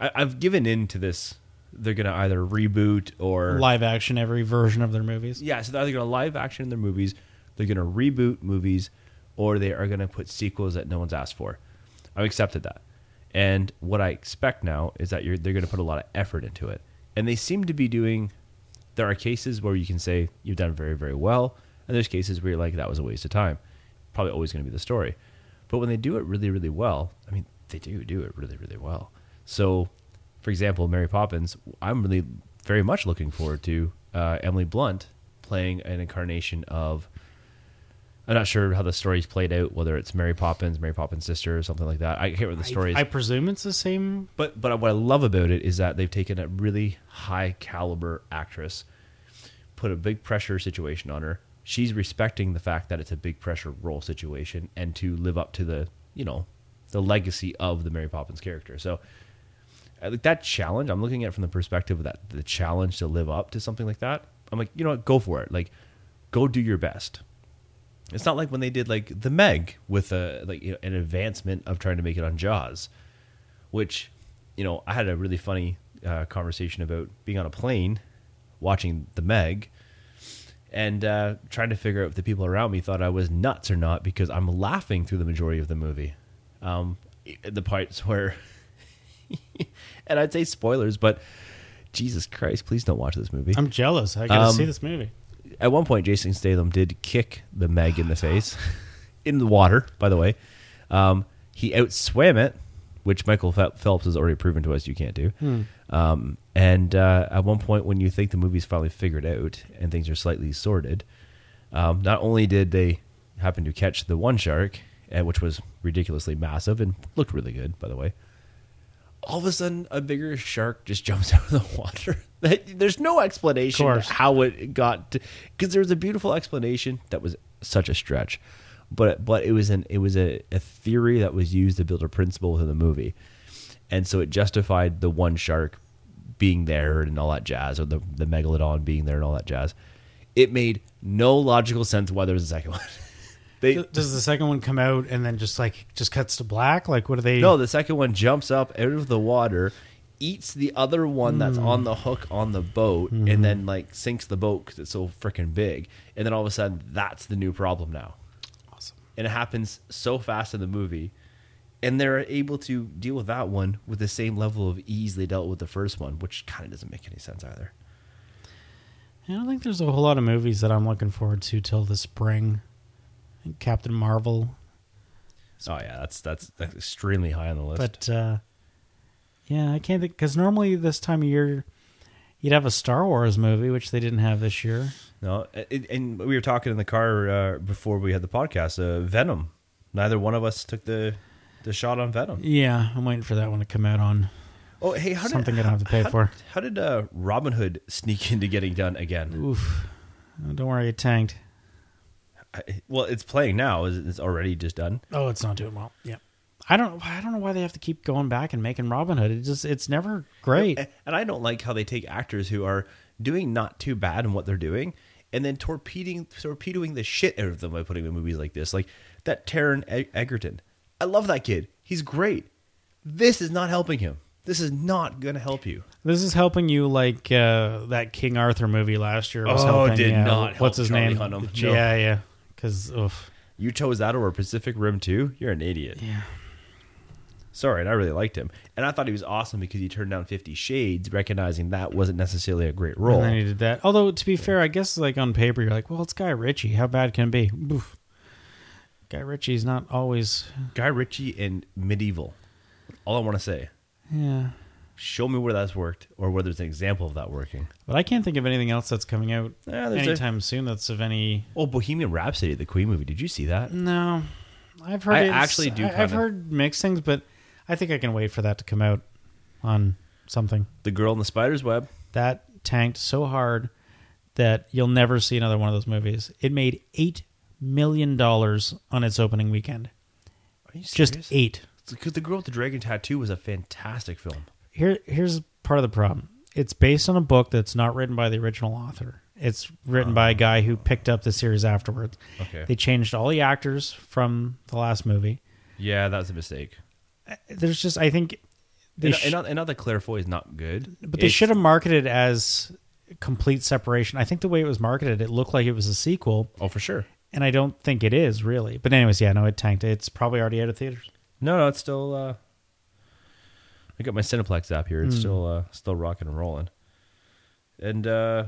I, I've given in to this. They're gonna either reboot or Live action every version of their movies. yeah. So they're either gonna live action their movies, they're gonna reboot movies, or they are gonna put sequels that no one's asked for. I've accepted that, and what I expect now is that you're they're gonna put a lot of effort into it, and they seem to be doing. There are cases where you can say you've done very very well, and there's cases where you're like that was a waste of time. Probably always going to be the story, but when they do it really really well, I mean they do do it really really well. So, for example, Mary Poppins, I'm really very much looking forward to uh, Emily Blunt playing an incarnation of. I'm not sure how the story's played out, whether it's Mary Poppins, Mary Poppins' sister, or something like that. I can't remember the story. I, I presume it's the same. But but what I love about it is that they've taken a really high caliber actress, put a big pressure situation on her. She's respecting the fact that it's a big pressure role situation and to live up to the you know the legacy of the Mary Poppins character. So like that challenge. I'm looking at it from the perspective of that the challenge to live up to something like that. I'm like you know what, go for it. Like go do your best. It's not like when they did like the Meg with a like you know, an advancement of trying to make it on Jaws which you know i had a really funny uh, conversation about being on a plane watching the meg and uh, trying to figure out if the people around me thought i was nuts or not because i'm laughing through the majority of the movie um, the parts <laughs> where <laughs> and i'd say spoilers but jesus christ please don't watch this movie I'm jealous. I gotta Um, see this movie. at one point, Jason Statham did kick the Meg in the face, <laughs> in the water. By the way, um, he outswam it, which Michael Phel- Phelps has already proven to us you can't do. Um, and uh, at one point, when you think the movie's finally figured out and things are slightly sorted, um, not only did they happen to catch the one shark, uh, which was ridiculously massive and looked really good, by the way. All of a sudden a bigger shark just jumps <laughs> out of the water. There's no explanation how it got because there was a beautiful explanation that was such a stretch, but but it was an it was a, a theory that was used to build a principle within the movie, and so it justified the one shark being there and all that jazz, or the the megalodon being there and all that jazz. It made no logical sense why there was a second <laughs> one. They Does the second one come out and then just like just cuts to black? Like what do they? No, the second one jumps up out of the water, eats the other one that's hmm. on the hook on the boat, and mm-hmm. then like sinks the boat because it's so freaking big. And then all of a sudden, that's the new problem now. Awesome. And it happens so fast in the movie, and they're able to deal with that one with the same level of ease they dealt with the first one, which kind of doesn't make any sense either. I don't think there's a whole lot of movies that I'm looking forward to till the spring. Captain Marvel, Oh yeah, that's that's, that's extremely high on the list. but uh, yeah, I can't think because normally this time of year you'd have a Star Wars movie, which they didn't have this year. No, it, and we were talking in the car uh, before we had the podcast. Uh, Venom. Neither one of us took the the shot on Venom. Yeah, I'm waiting for that one to come out on Oh, hey, how something did, I don't have to pay how, for. How did uh, Robin Hood sneak <laughs> into getting done again? Oof. Don't worry, it tanked. Well, it's playing now. Is it's already just done? Oh, it's not doing well. Yeah. I don't I don't know why they have to keep going back and making Robin Hood. It just it's never great. And I don't like how they take actors who are doing not too bad in what they're doing, and then torpedoing torpedoing the shit out of them by putting them in movies like this, like that Taron Egerton. I love that kid. He's great. This is not helping him. This is not going to help you. This is helping you like uh, that King Arthur movie last year was Oh, helping. did uh, not help What's his Charlie name? Hunnam. Yeah, yeah. Because. You chose that over Pacific Rim 2? You're an idiot. Yeah. Sorry, and I really liked him. And I thought he was awesome because he turned down Fifty Shades, recognizing that wasn't necessarily a great role. And then he did that. Although to be fair, I guess like on paper you're like, well, it's Guy Ritchie. How bad can it be? Oof. Guy Ritchie's not always. Guy Ritchie and Medieval. All I want to say. Yeah. Show me where that's worked or where there's an example of that working. But I can't think of anything else that's coming out Yeah, there's a- anytime soon that's of any. Oh, Bohemian Rhapsody, the Queen movie. Did you see that? No, I've heard. I it's- actually do I, I've heard mixed things, but I think I can wait for that to come out on something The Girl in the Spider's Web. that tanked so hard that you'll never see another one of those movies. It made eight million dollars on its opening weekend. Are you Just eight. Because The Girl with the Dragon Tattoo was a fantastic film. Here, here's part of the problem. It's based on a book that's not written by the original author. It's written by a guy who picked up the series afterwards. Okay. They changed all the actors from the last movie. Yeah, that was a mistake. There's just, I think, they And, sh- and, and not that Claire is not good. but they It's- should have marketed as complete separation. I think the way it was marketed, it looked like it was a sequel, Oh, for sure. and I don't think it is really. But anyways, yeah, no, it tanked. It's probably already out of theaters. No, no, it's still. Uh, I got my Cineplex app here. It's still uh, still rocking and rolling. And uh,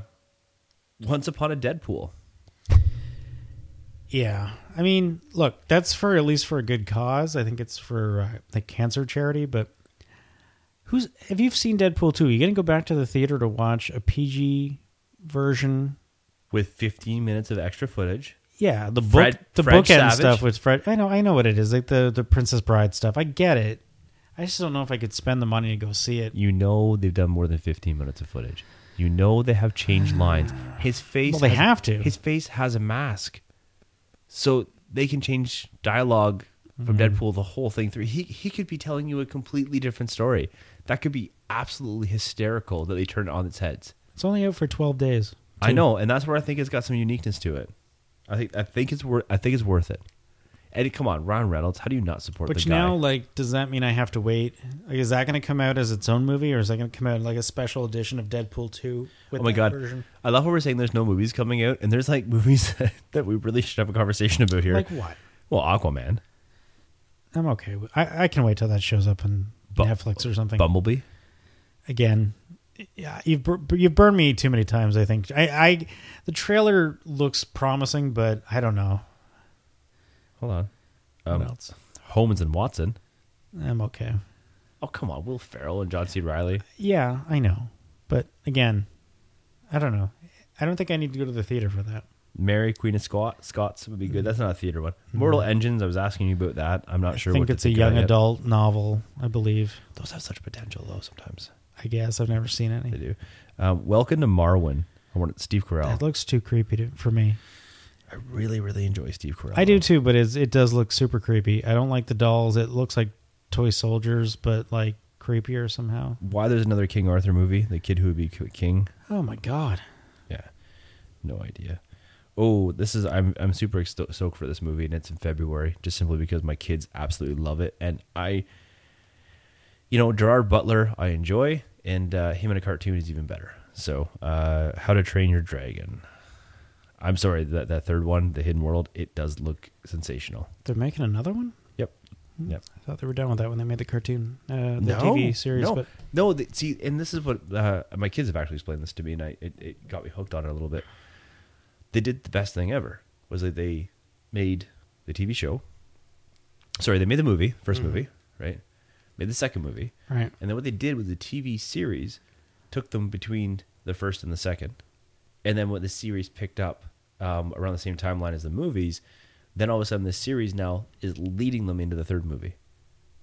Once Upon a Deadpool. Yeah, I mean, look, that's for at least for a good cause. I think it's for uh, the cancer charity. But who's if you've seen Deadpool two, you gonna go back to the theater to watch a PG version? with 15 minutes of extra footage. Yeah, the book, Fred- the Fred bookend Savage? stuff with Fred. I know, I know what it is, like the the Princess Bride stuff. I get it. I just don't know if I could spend the money to go see it. You know they've done more than 15 minutes of footage. You know they have changed <sighs> lines. His face. Well, they has- have to. His face has a mask, so they can change dialogue from Mm-hmm. Deadpool the whole thing through. He he could be telling you a completely different story. That could be absolutely hysterical that they turn it on its heads. It's only out for twelve days. I know, and that's where I think it's got some uniqueness to it. I think I think it's worth I think it's worth it. Eddie, come on, Ryan Reynolds, how do you not support Which the guy? now, like, does that mean I have to wait? Like, is that going to come out as its own movie, or is that going to come out like a special edition of Deadpool two? With Oh my god, Version? I love how we're saying there's no movies coming out, and there's like <laughs> movies that, we really should have a conversation about here. Like what? well, Aquaman, I'm okay. I I can wait till that shows up on Bu- Netflix or something. Bumblebee. Again, yeah, you've bur- you've burned me too many times. I think I, I the trailer looks promising, but I don't know. Hold on, What um, else? Holmes and Watson. I'm okay. Oh come on, Will Ferrell and John C. Reilly. Yeah, I know, but again, I don't know. I don't think I need to go to the theater for that. Mary Queen of Scot- Scots would be good. That's not a theater one. Mortal Engines. I was asking you about that. I'm not sure. I think what it's a young yet. adult novel, I believe. Those have such potential, though. Sometimes I guess I've never seen any. they do. Uh, Welcome to Marwen. I want Steve Carell. That looks too creepy to, for me. I really, really enjoy Steve Carell. I do too, but it's, it does look super creepy. I don't like the dolls. It looks like toy soldiers, but like creepier somehow. Why there's another King Arthur movie? The kid who would be king. Oh my god! Yeah, no idea. Oh, this is I'm I'm super sto- stoked for this movie, and it's in February, just simply because my kids absolutely love it, and I, you know, Gerard Butler I enjoy, and uh, him in a cartoon is even better. So, uh, How to Train Your Dragon. I'm sorry that that third one, The Hidden World, it does look sensational. They're making another one. Yep. Yep. I thought they were done with that when they made the cartoon, uh, the no, TV series. No, But no. th- see, and this is what uh, my kids have actually explained this to me, and I, it, it got me hooked on it a little bit. They did the best thing ever. Was that they made the TV show? Sorry, they made the movie, 1st movie, right? Made the second movie, right, and then what they did with the TV series took them between the first and the second, and then what the series picked up um, around the same timeline as the movies. Then all of a sudden, this series now is leading them into the third movie.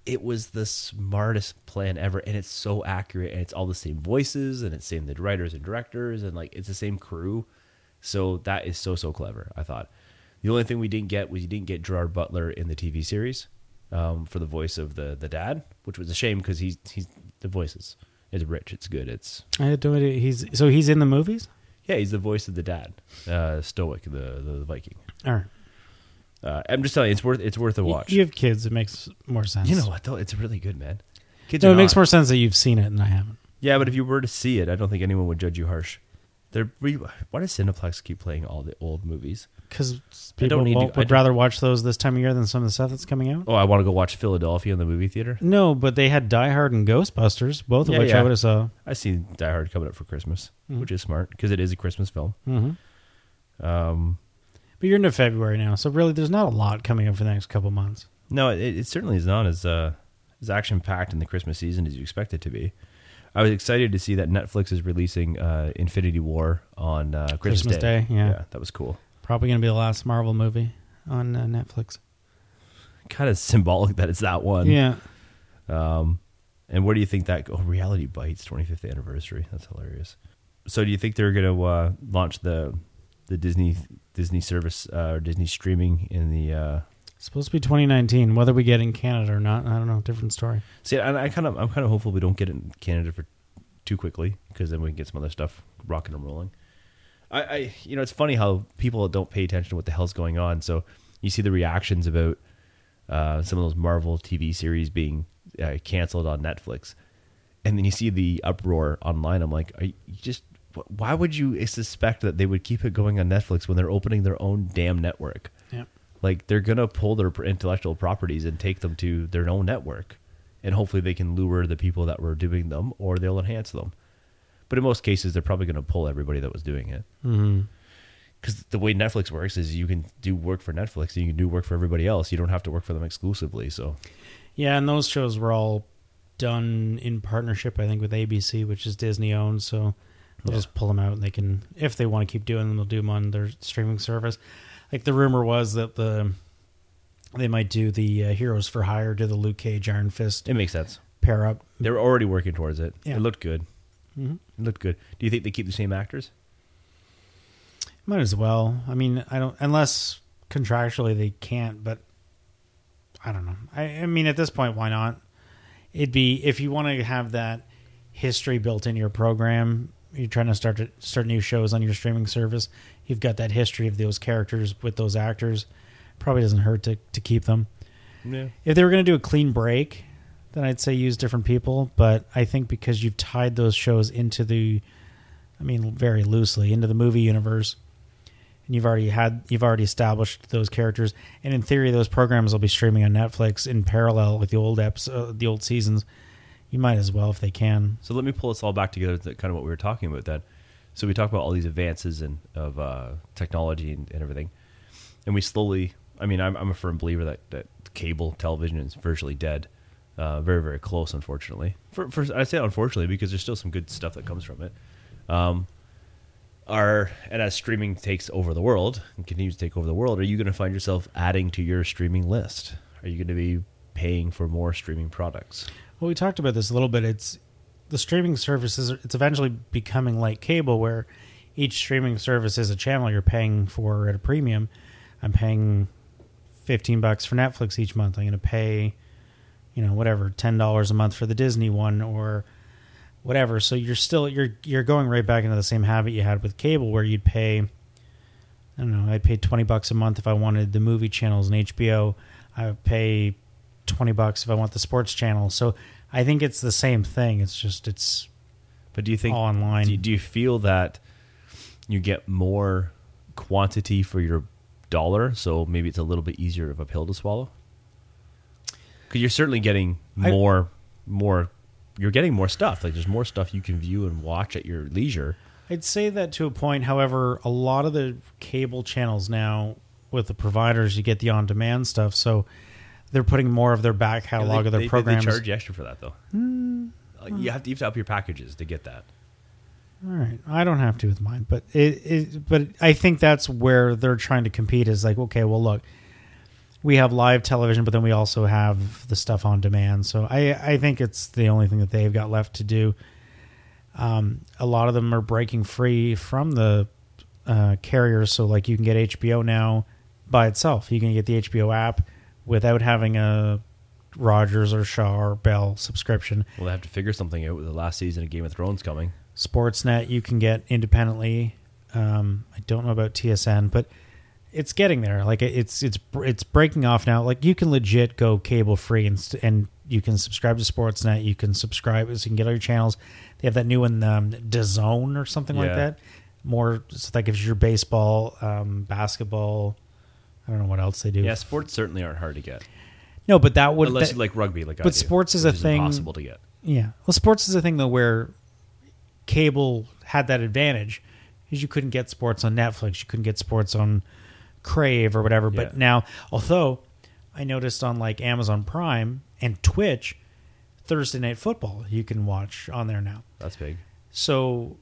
It was the smartest plan ever, and it's so accurate, and it's all the same voices, and it's same the writers and directors, and like it's the same crew. So that is so so clever. I thought. The only thing we didn't get was you didn't get Gerard Butler in the TV series um, for the voice of the the dad, which was a shame because he's he's the voices is rich. It's good. It's I idea. He's so he's in the movies. Yeah, he's the voice of the dad, uh, Stoick, the, the Viking. All right, Uh, I'm just telling you, it's worth it's worth a watch. You have kids. It makes more sense. You know what though? It's really good, man. Kids No, are it makes not. more sense that you've seen it and I haven't. Yeah, but if you were to see it, I don't think anyone would judge you harsh. They're re- why does Cineplex keep playing all the old movies? Because people need to- I would don't- rather watch those this time of year than some of the stuff that's coming out. Oh, I want to go watch Philadelphia in the movie theater. No, but they had Die Hard and Ghostbusters, both of Yeah, which yeah. I would have saw. I see Die Hard coming up for Christmas, Mhm. which is smart because it is a Christmas film. hmm Um, But you're into February now, so really, there's not a lot coming up for the next couple months. no, it, it certainly is not as uh, as action packed in the Christmas season as you expect it to be. I was excited to see that Netflix is releasing uh, Infinity War on uh, Christmas, Christmas Day, yeah. that was cool. Probably going to be the last Marvel movie on uh, Netflix. Kind of symbolic that it's that one. Yeah, Um, and where do you think that? Oh, Reality Bites 25th anniversary. That's hilarious. So, do you think they're going to uh, launch the the Disney Disney service uh, or Disney streaming in the? Uh, supposed to be 2019. Whether we get in Canada or not, I don't know. Different story. see, and I kind of I'm kind of hopeful we don't get in Canada for too quickly because then we can get some other stuff rocking and rolling. I, I you know it's funny how people don't pay attention to what the hell's going on. So you see the reactions about uh, some of those Marvel TV series being uh, canceled on Netflix, and then you see the uproar online. I'm like, you you just why would you suspect that they would keep it going on Netflix when they're opening their own damn network? Yeah. Like they're gonna pull their intellectual properties and take them to their own network, and hopefully they can lure the people that were doing them, or they'll enhance them. But in most cases, they're probably gonna pull everybody that was doing it hmm because the way Netflix works is you can do work for Netflix and you can do work for everybody else. You don't have to work for them exclusively. So Yeah, and those shows were all done in partnership, I think, with ABC, which is Disney owned. So they'll Yeah. just pull them out, and they can, if they want to keep doing them, they'll do them on their streaming service. Like the rumor was that the they might do the uh, Heroes for Hire, do the Luke Cage Iron Fist it makes sense. pair up. They were already working towards it. Yeah. It looked good. hmm It looked good. Do you think they keep the same actors? Might as well. I mean, I don't unless contractually they can't, but I don't know. I, I mean, at this point, why not? It'd be if you want to have that history built in your program. You're trying to start to start new shows on your streaming service. You've got that history of those characters with those actors. Probably doesn't hurt to to keep them. Yeah. If they were going to do a clean break, then I'd say use different people. But I think because you've tied those shows into the, I mean, very loosely into the movie universe, and you've already had you've already established those characters, and in theory, those programs will be streaming on Netflix in parallel with the old episode, the old seasons. You might as well if they can. So let me pull this all back together to kind of what we were talking about then. So we talk about all these advances in of uh, technology and, and everything, and we slowly. I mean, I'm, I'm a firm believer that, that cable television is virtually dead. Uh, very very close, unfortunately. For, for I say unfortunately because there's still some good stuff that comes from it. Um, are and as streaming takes over the world and continues to take over the world, are you going to find yourself adding to your streaming list? Are you going to be paying for more streaming products? Well, we talked about this a little bit. It's the streaming services. It's eventually becoming like cable, where each streaming service is a channel you're paying for at a premium. I'm paying fifteen bucks for Netflix each month. I'm going to pay, you know, whatever ten dollars a month for the Disney one or whatever. So you're still you're you're going right back into the same habit you had with cable, where you'd pay. I don't know. I'd pay twenty bucks a month if I wanted the movie channels and HBO. I would pay twenty bucks if I want the sports channel. So I think it's the same thing. It's just it's But do you think online. Do, do you feel that you get more quantity for your dollar? So maybe it's a little bit easier of a pill to swallow. Because you're certainly getting I- more, more. You're getting more stuff. Like there's more stuff you can view and watch at your leisure. I'd say that to a point. However, a lot of the cable channels now with the providers, you get the on-demand stuff. So they're putting more of their back catalog they, of their they- they charge you extra for that though. Hmm. Like, you have to you have to up your packages to get that. All right, I don't have to with mine, but it, it but I think that's where they're trying to compete. Is like, okay, well, look, we have live television, but then we also have the stuff on demand. So I I think it's the only thing that they've got left to do. Um, a lot of them are breaking free from the uh, carriers, so like you can get HBO now by itself. You can get the HBO app without having a Rogers or Shaw or Bell subscription. Well, they have to figure something out with the last season of Game of Thrones coming. Sportsnet you can get independently. Um, I don't know about TSN, but it's getting there. Like it's it's it's breaking off now. Like you can legit go cable free and and you can subscribe to Sportsnet. You can subscribe so you can get all your channels. They have that new one, um, DAZN or something like that. More so that gives you your baseball, um, basketball. I don't know what else they do. Yeah, sports certainly aren't hard to get No, but that would unless that- you like rugby. Like, I but do, sports is a thing- Impossible to get. Yeah. Well, sports is a thing though where cable had that advantage because you couldn't get sports on Netflix, you couldn't get sports on Crave or whatever. But Yeah. now, although I noticed on like Amazon Prime and Twitch, Thursday Night Football you can watch on there now. That's big. So,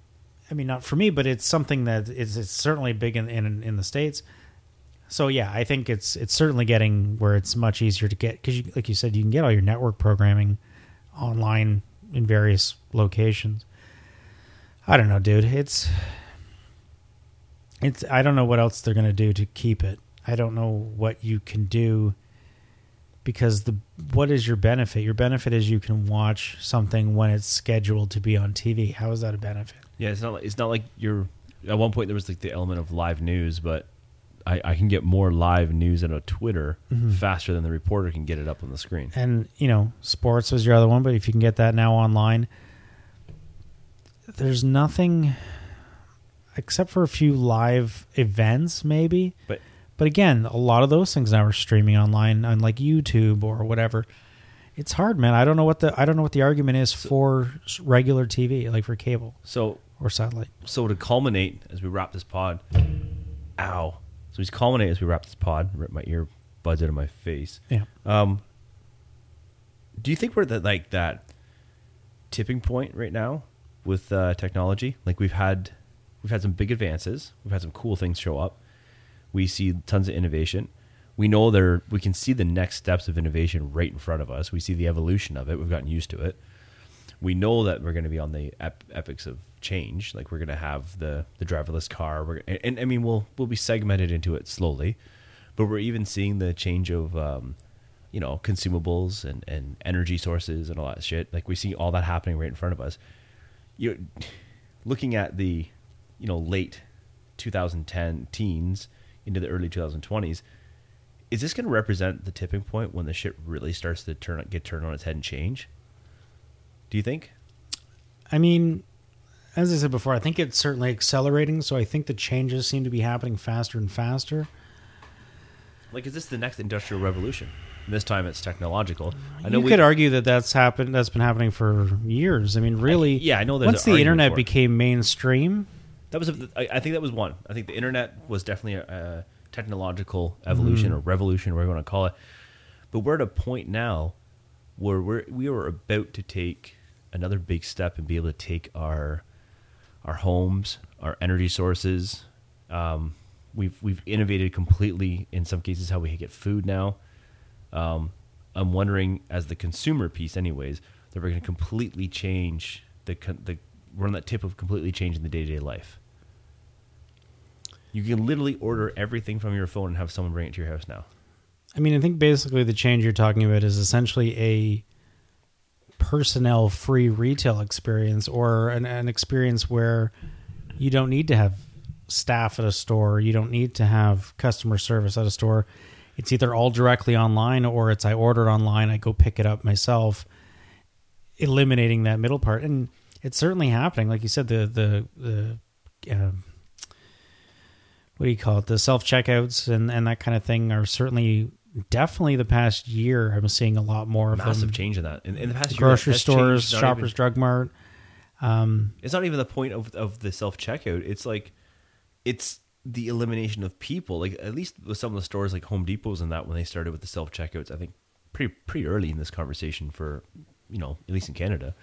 I mean, not for me, but it's something that is it's certainly big in, in in the states. So yeah, I think it's it's certainly getting where it's much easier to get because, like you said, you can get all your network programming online in various locations. I don't know, dude. It's it's I don't know what else they're gonna do to keep it. I don't know what you can do because the what is your benefit? Your benefit is you can watch something when it's scheduled to be on TV. How is that a benefit? Yeah, it's not like it's not like you're. At one point, there was like the element of live news, but I, I can get more live news on a Twitter Mm-hmm. faster than the reporter can get it up on the screen. And you know, sports was your other one, but if you can get that now online, there's nothing except for a few live events, maybe. But But again, a lot of those things now are streaming online on like YouTube or whatever. It's hard, man. I don't know what the I don't know what the argument is for regular TV, like for cable so or satellite. so to culminate as we wrap this pod, ow. So we culminate as we wrap this pod. Rip my ear buds out of my face. Yeah. Um, do you think we're at like that tipping point right now with uh, technology? Like we've had, we've had some big advances. We've had some cool things show up. We see tons of innovation. We know there. We can see the next steps of innovation right in front of us. We see the evolution of it. We've gotten used to it. We know that we're going to be on the ep- epics of change. Like we're going to have the the driverless car. We're and, and I mean we'll we'll be segmented into it slowly, but we're even seeing the change of um, you know consumables and and energy sources and all that shit. Like we see all that happening right in front of us. You looking at the you know late 2010 teens into the early 2020s. Is this going to represent the tipping point when the shit really starts to turn get turned on its head and change? Do you think? I mean, as I said before, I think it's certainly accelerating. So I think the changes seem to be happening faster and faster. Like, is this the next industrial revolution? This time it's technological. I know you we could argue that that's happened. That's been happening for years. I mean, really. yeah, I know Once the internet for it. became mainstream, that was. A, I, I think that was one. I think the internet was definitely a, a technological evolution or revolution, whatever you want to call it. But we're at a point now where we're we are about to take another big step and be able to take our our homes, our energy sources. Um, we've we've innovated completely in some cases how we get food now. Um, I'm wondering, as the consumer piece, anyways, that we're going to completely change the the we're on that tip of completely changing the day to day life. You can literally order everything from your phone and have someone bring it to your house now. I mean, I think basically the change you're talking about is essentially a personnel free retail experience or an, an experience where you don't need to have staff at a store, you don't need to have customer service at a store. It's either all directly online or it's I ordered online, I go pick it up myself, eliminating that middle part. And it's certainly happening. Like you said, the the the uh, what do you call it? The self checkouts and and that kind of thing are certainly definitely the past year. I'm seeing a lot more of Massive them. change in that. In, in the past year, Grocery stores, changed, Shoppers even- Drug Mart. Um, it's not even the point of of the self checkout. It's like it's the elimination of people. Like at least with some of the stores like Home Depots and that when they started with the self checkouts, I think pretty pretty early in this conversation for you know at least in Canada,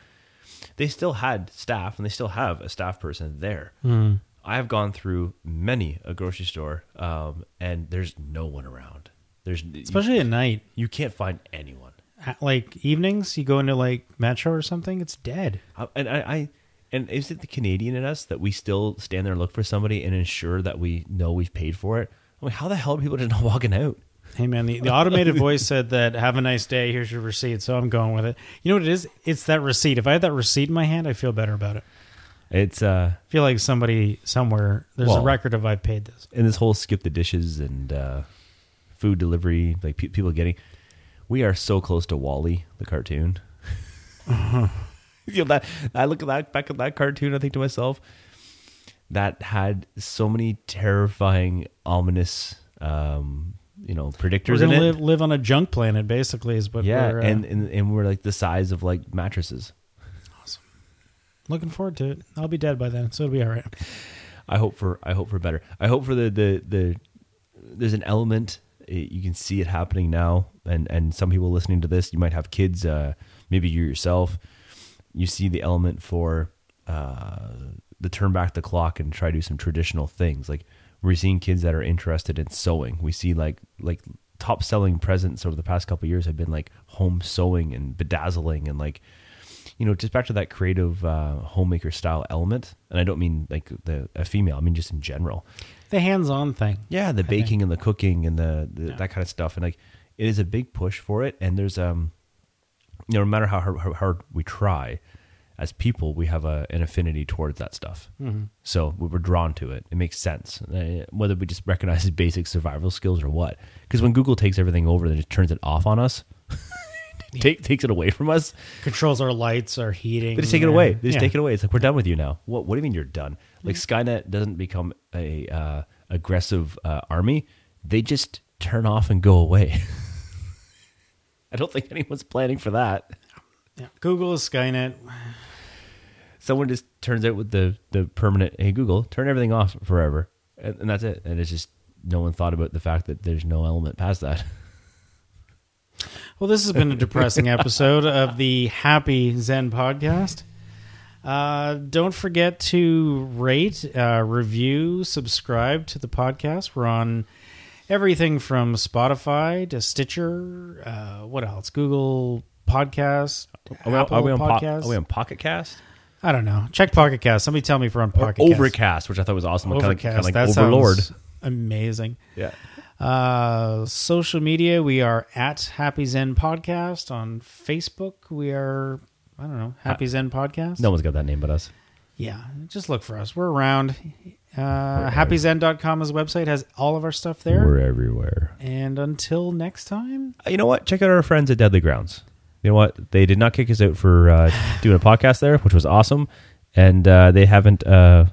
they still had staff and they still have a staff person there. I have gone through many a grocery store, um, and there's no one around. There's especially at night, you, you can't find anyone. At, like evenings, you go into like Metro or something, it's dead. Uh, and I, I and is it the Canadian in us that we still stand there and look for somebody and ensure that we know we've paid for it? I mean, how the hell are people just not walking out? Hey man, the, the automated voice said that have a nice day. Here's your receipt. So I'm going with it. You know what it is? It's that receipt. If I had that receipt in my hand, I feel better about it. It's uh, I feel like somebody somewhere there's a record of I paid this. And this whole skip the dishes and uh, food delivery, like pe- people getting. We are so close to WALL-E, the cartoon. <laughs> you know that I look at that back at that cartoon. I think to myself, that had so many terrifying, ominous, um, you know, predictors We're in gonna it. live live on a junk planet, basically, is what yeah, we're uh, and, and and we're like the size of like mattresses. Awesome. Looking forward to it. I'll be dead by then, so it'll be all right. I hope for I hope for better. I hope for the the the there's an element you can see it happening now, and and some people listening to this, you might have kids, uh, maybe you yourself. You see the element for uh, the turn back the clock and try to do some traditional things. Like we're seeing kids that are interested in sewing. We see like like top selling presents over the past couple of years have been like home sewing and bedazzling and like you know, just back to that creative uh, homemaker style element, and I don't mean like the a female. I mean just in general. The hands-on thing. Yeah, the baking and the cooking and the, the that kind of stuff, and like it is a big push for it. And there's um, you know, no matter how hard, how hard we try, as people, we have a, an affinity towards that stuff. So we we're drawn to it. It makes sense, uh, whether we just recognize <laughs> basic survival skills or what. Because when Google takes everything over, then it turns it off on us. <laughs> Take, takes it away from us. Controls our lights, our heating. They just take it away. They just Yeah. take it away. It's like we're done with you now. What? What do you mean you're done? Like Skynet doesn't become a uh, aggressive uh, army. They just turn off and go away. <laughs> I don't think anyone's planning for that. Yeah. Google is Skynet. Someone just turns out with the the permanent. Hey Google, turn everything off forever, and, and that's it. And it's just no one thought about the fact that there's no element past that. <laughs> Well, this has been a depressing episode of the Happy Xen podcast. Uh, don't forget to rate, uh, review, subscribe to the podcast. We're on everything from Spotify to Stitcher. Uh, what else? Google Podcast. Are we, Apple are we on po- Podcast. are we on Pocket Cast? I don't know. Check Pocket Cast. Somebody tell me if we're on Pocket Cast. Overcast, which I thought was awesome. Kind of, Overcast. kind of like that Overlord. amazing. Yeah. Uh, social media, we are at Happy Xen Podcast. On Facebook, we are, I don't know, Happy Xen Podcast. No one's got that name but us. Yeah, just look for us. We're around. Uh, happyxen.com is a website, has all of our stuff there. We're everywhere. and until next time, you know what? Check out our friends at Deadly Grounds. You know what? They did not kick us out for uh, <sighs> doing a podcast there, which was awesome, and uh, they haven't uh,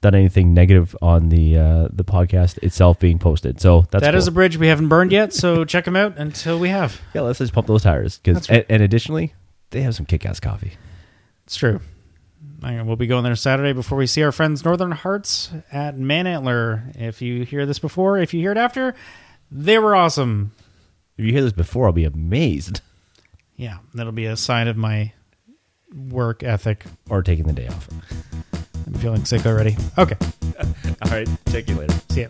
done anything negative on the uh, the podcast itself being posted. So that's that is cool. a bridge we haven't burned yet, so <laughs> check them out until we have. yeah. Let's just pump those tires because and, and additionally, they have some kick ass coffee. It's true. We'll be going there Saturday before we see our friends Northern Hearts at Manantler. If you hear this before, if you hear it after, they were awesome. If you hear this before, I'll be amazed. <laughs> Yeah, that'll be a sign of my work ethic. Or taking the day off. I'm feeling sick already. Okay. <laughs> All right. Take you later. See ya.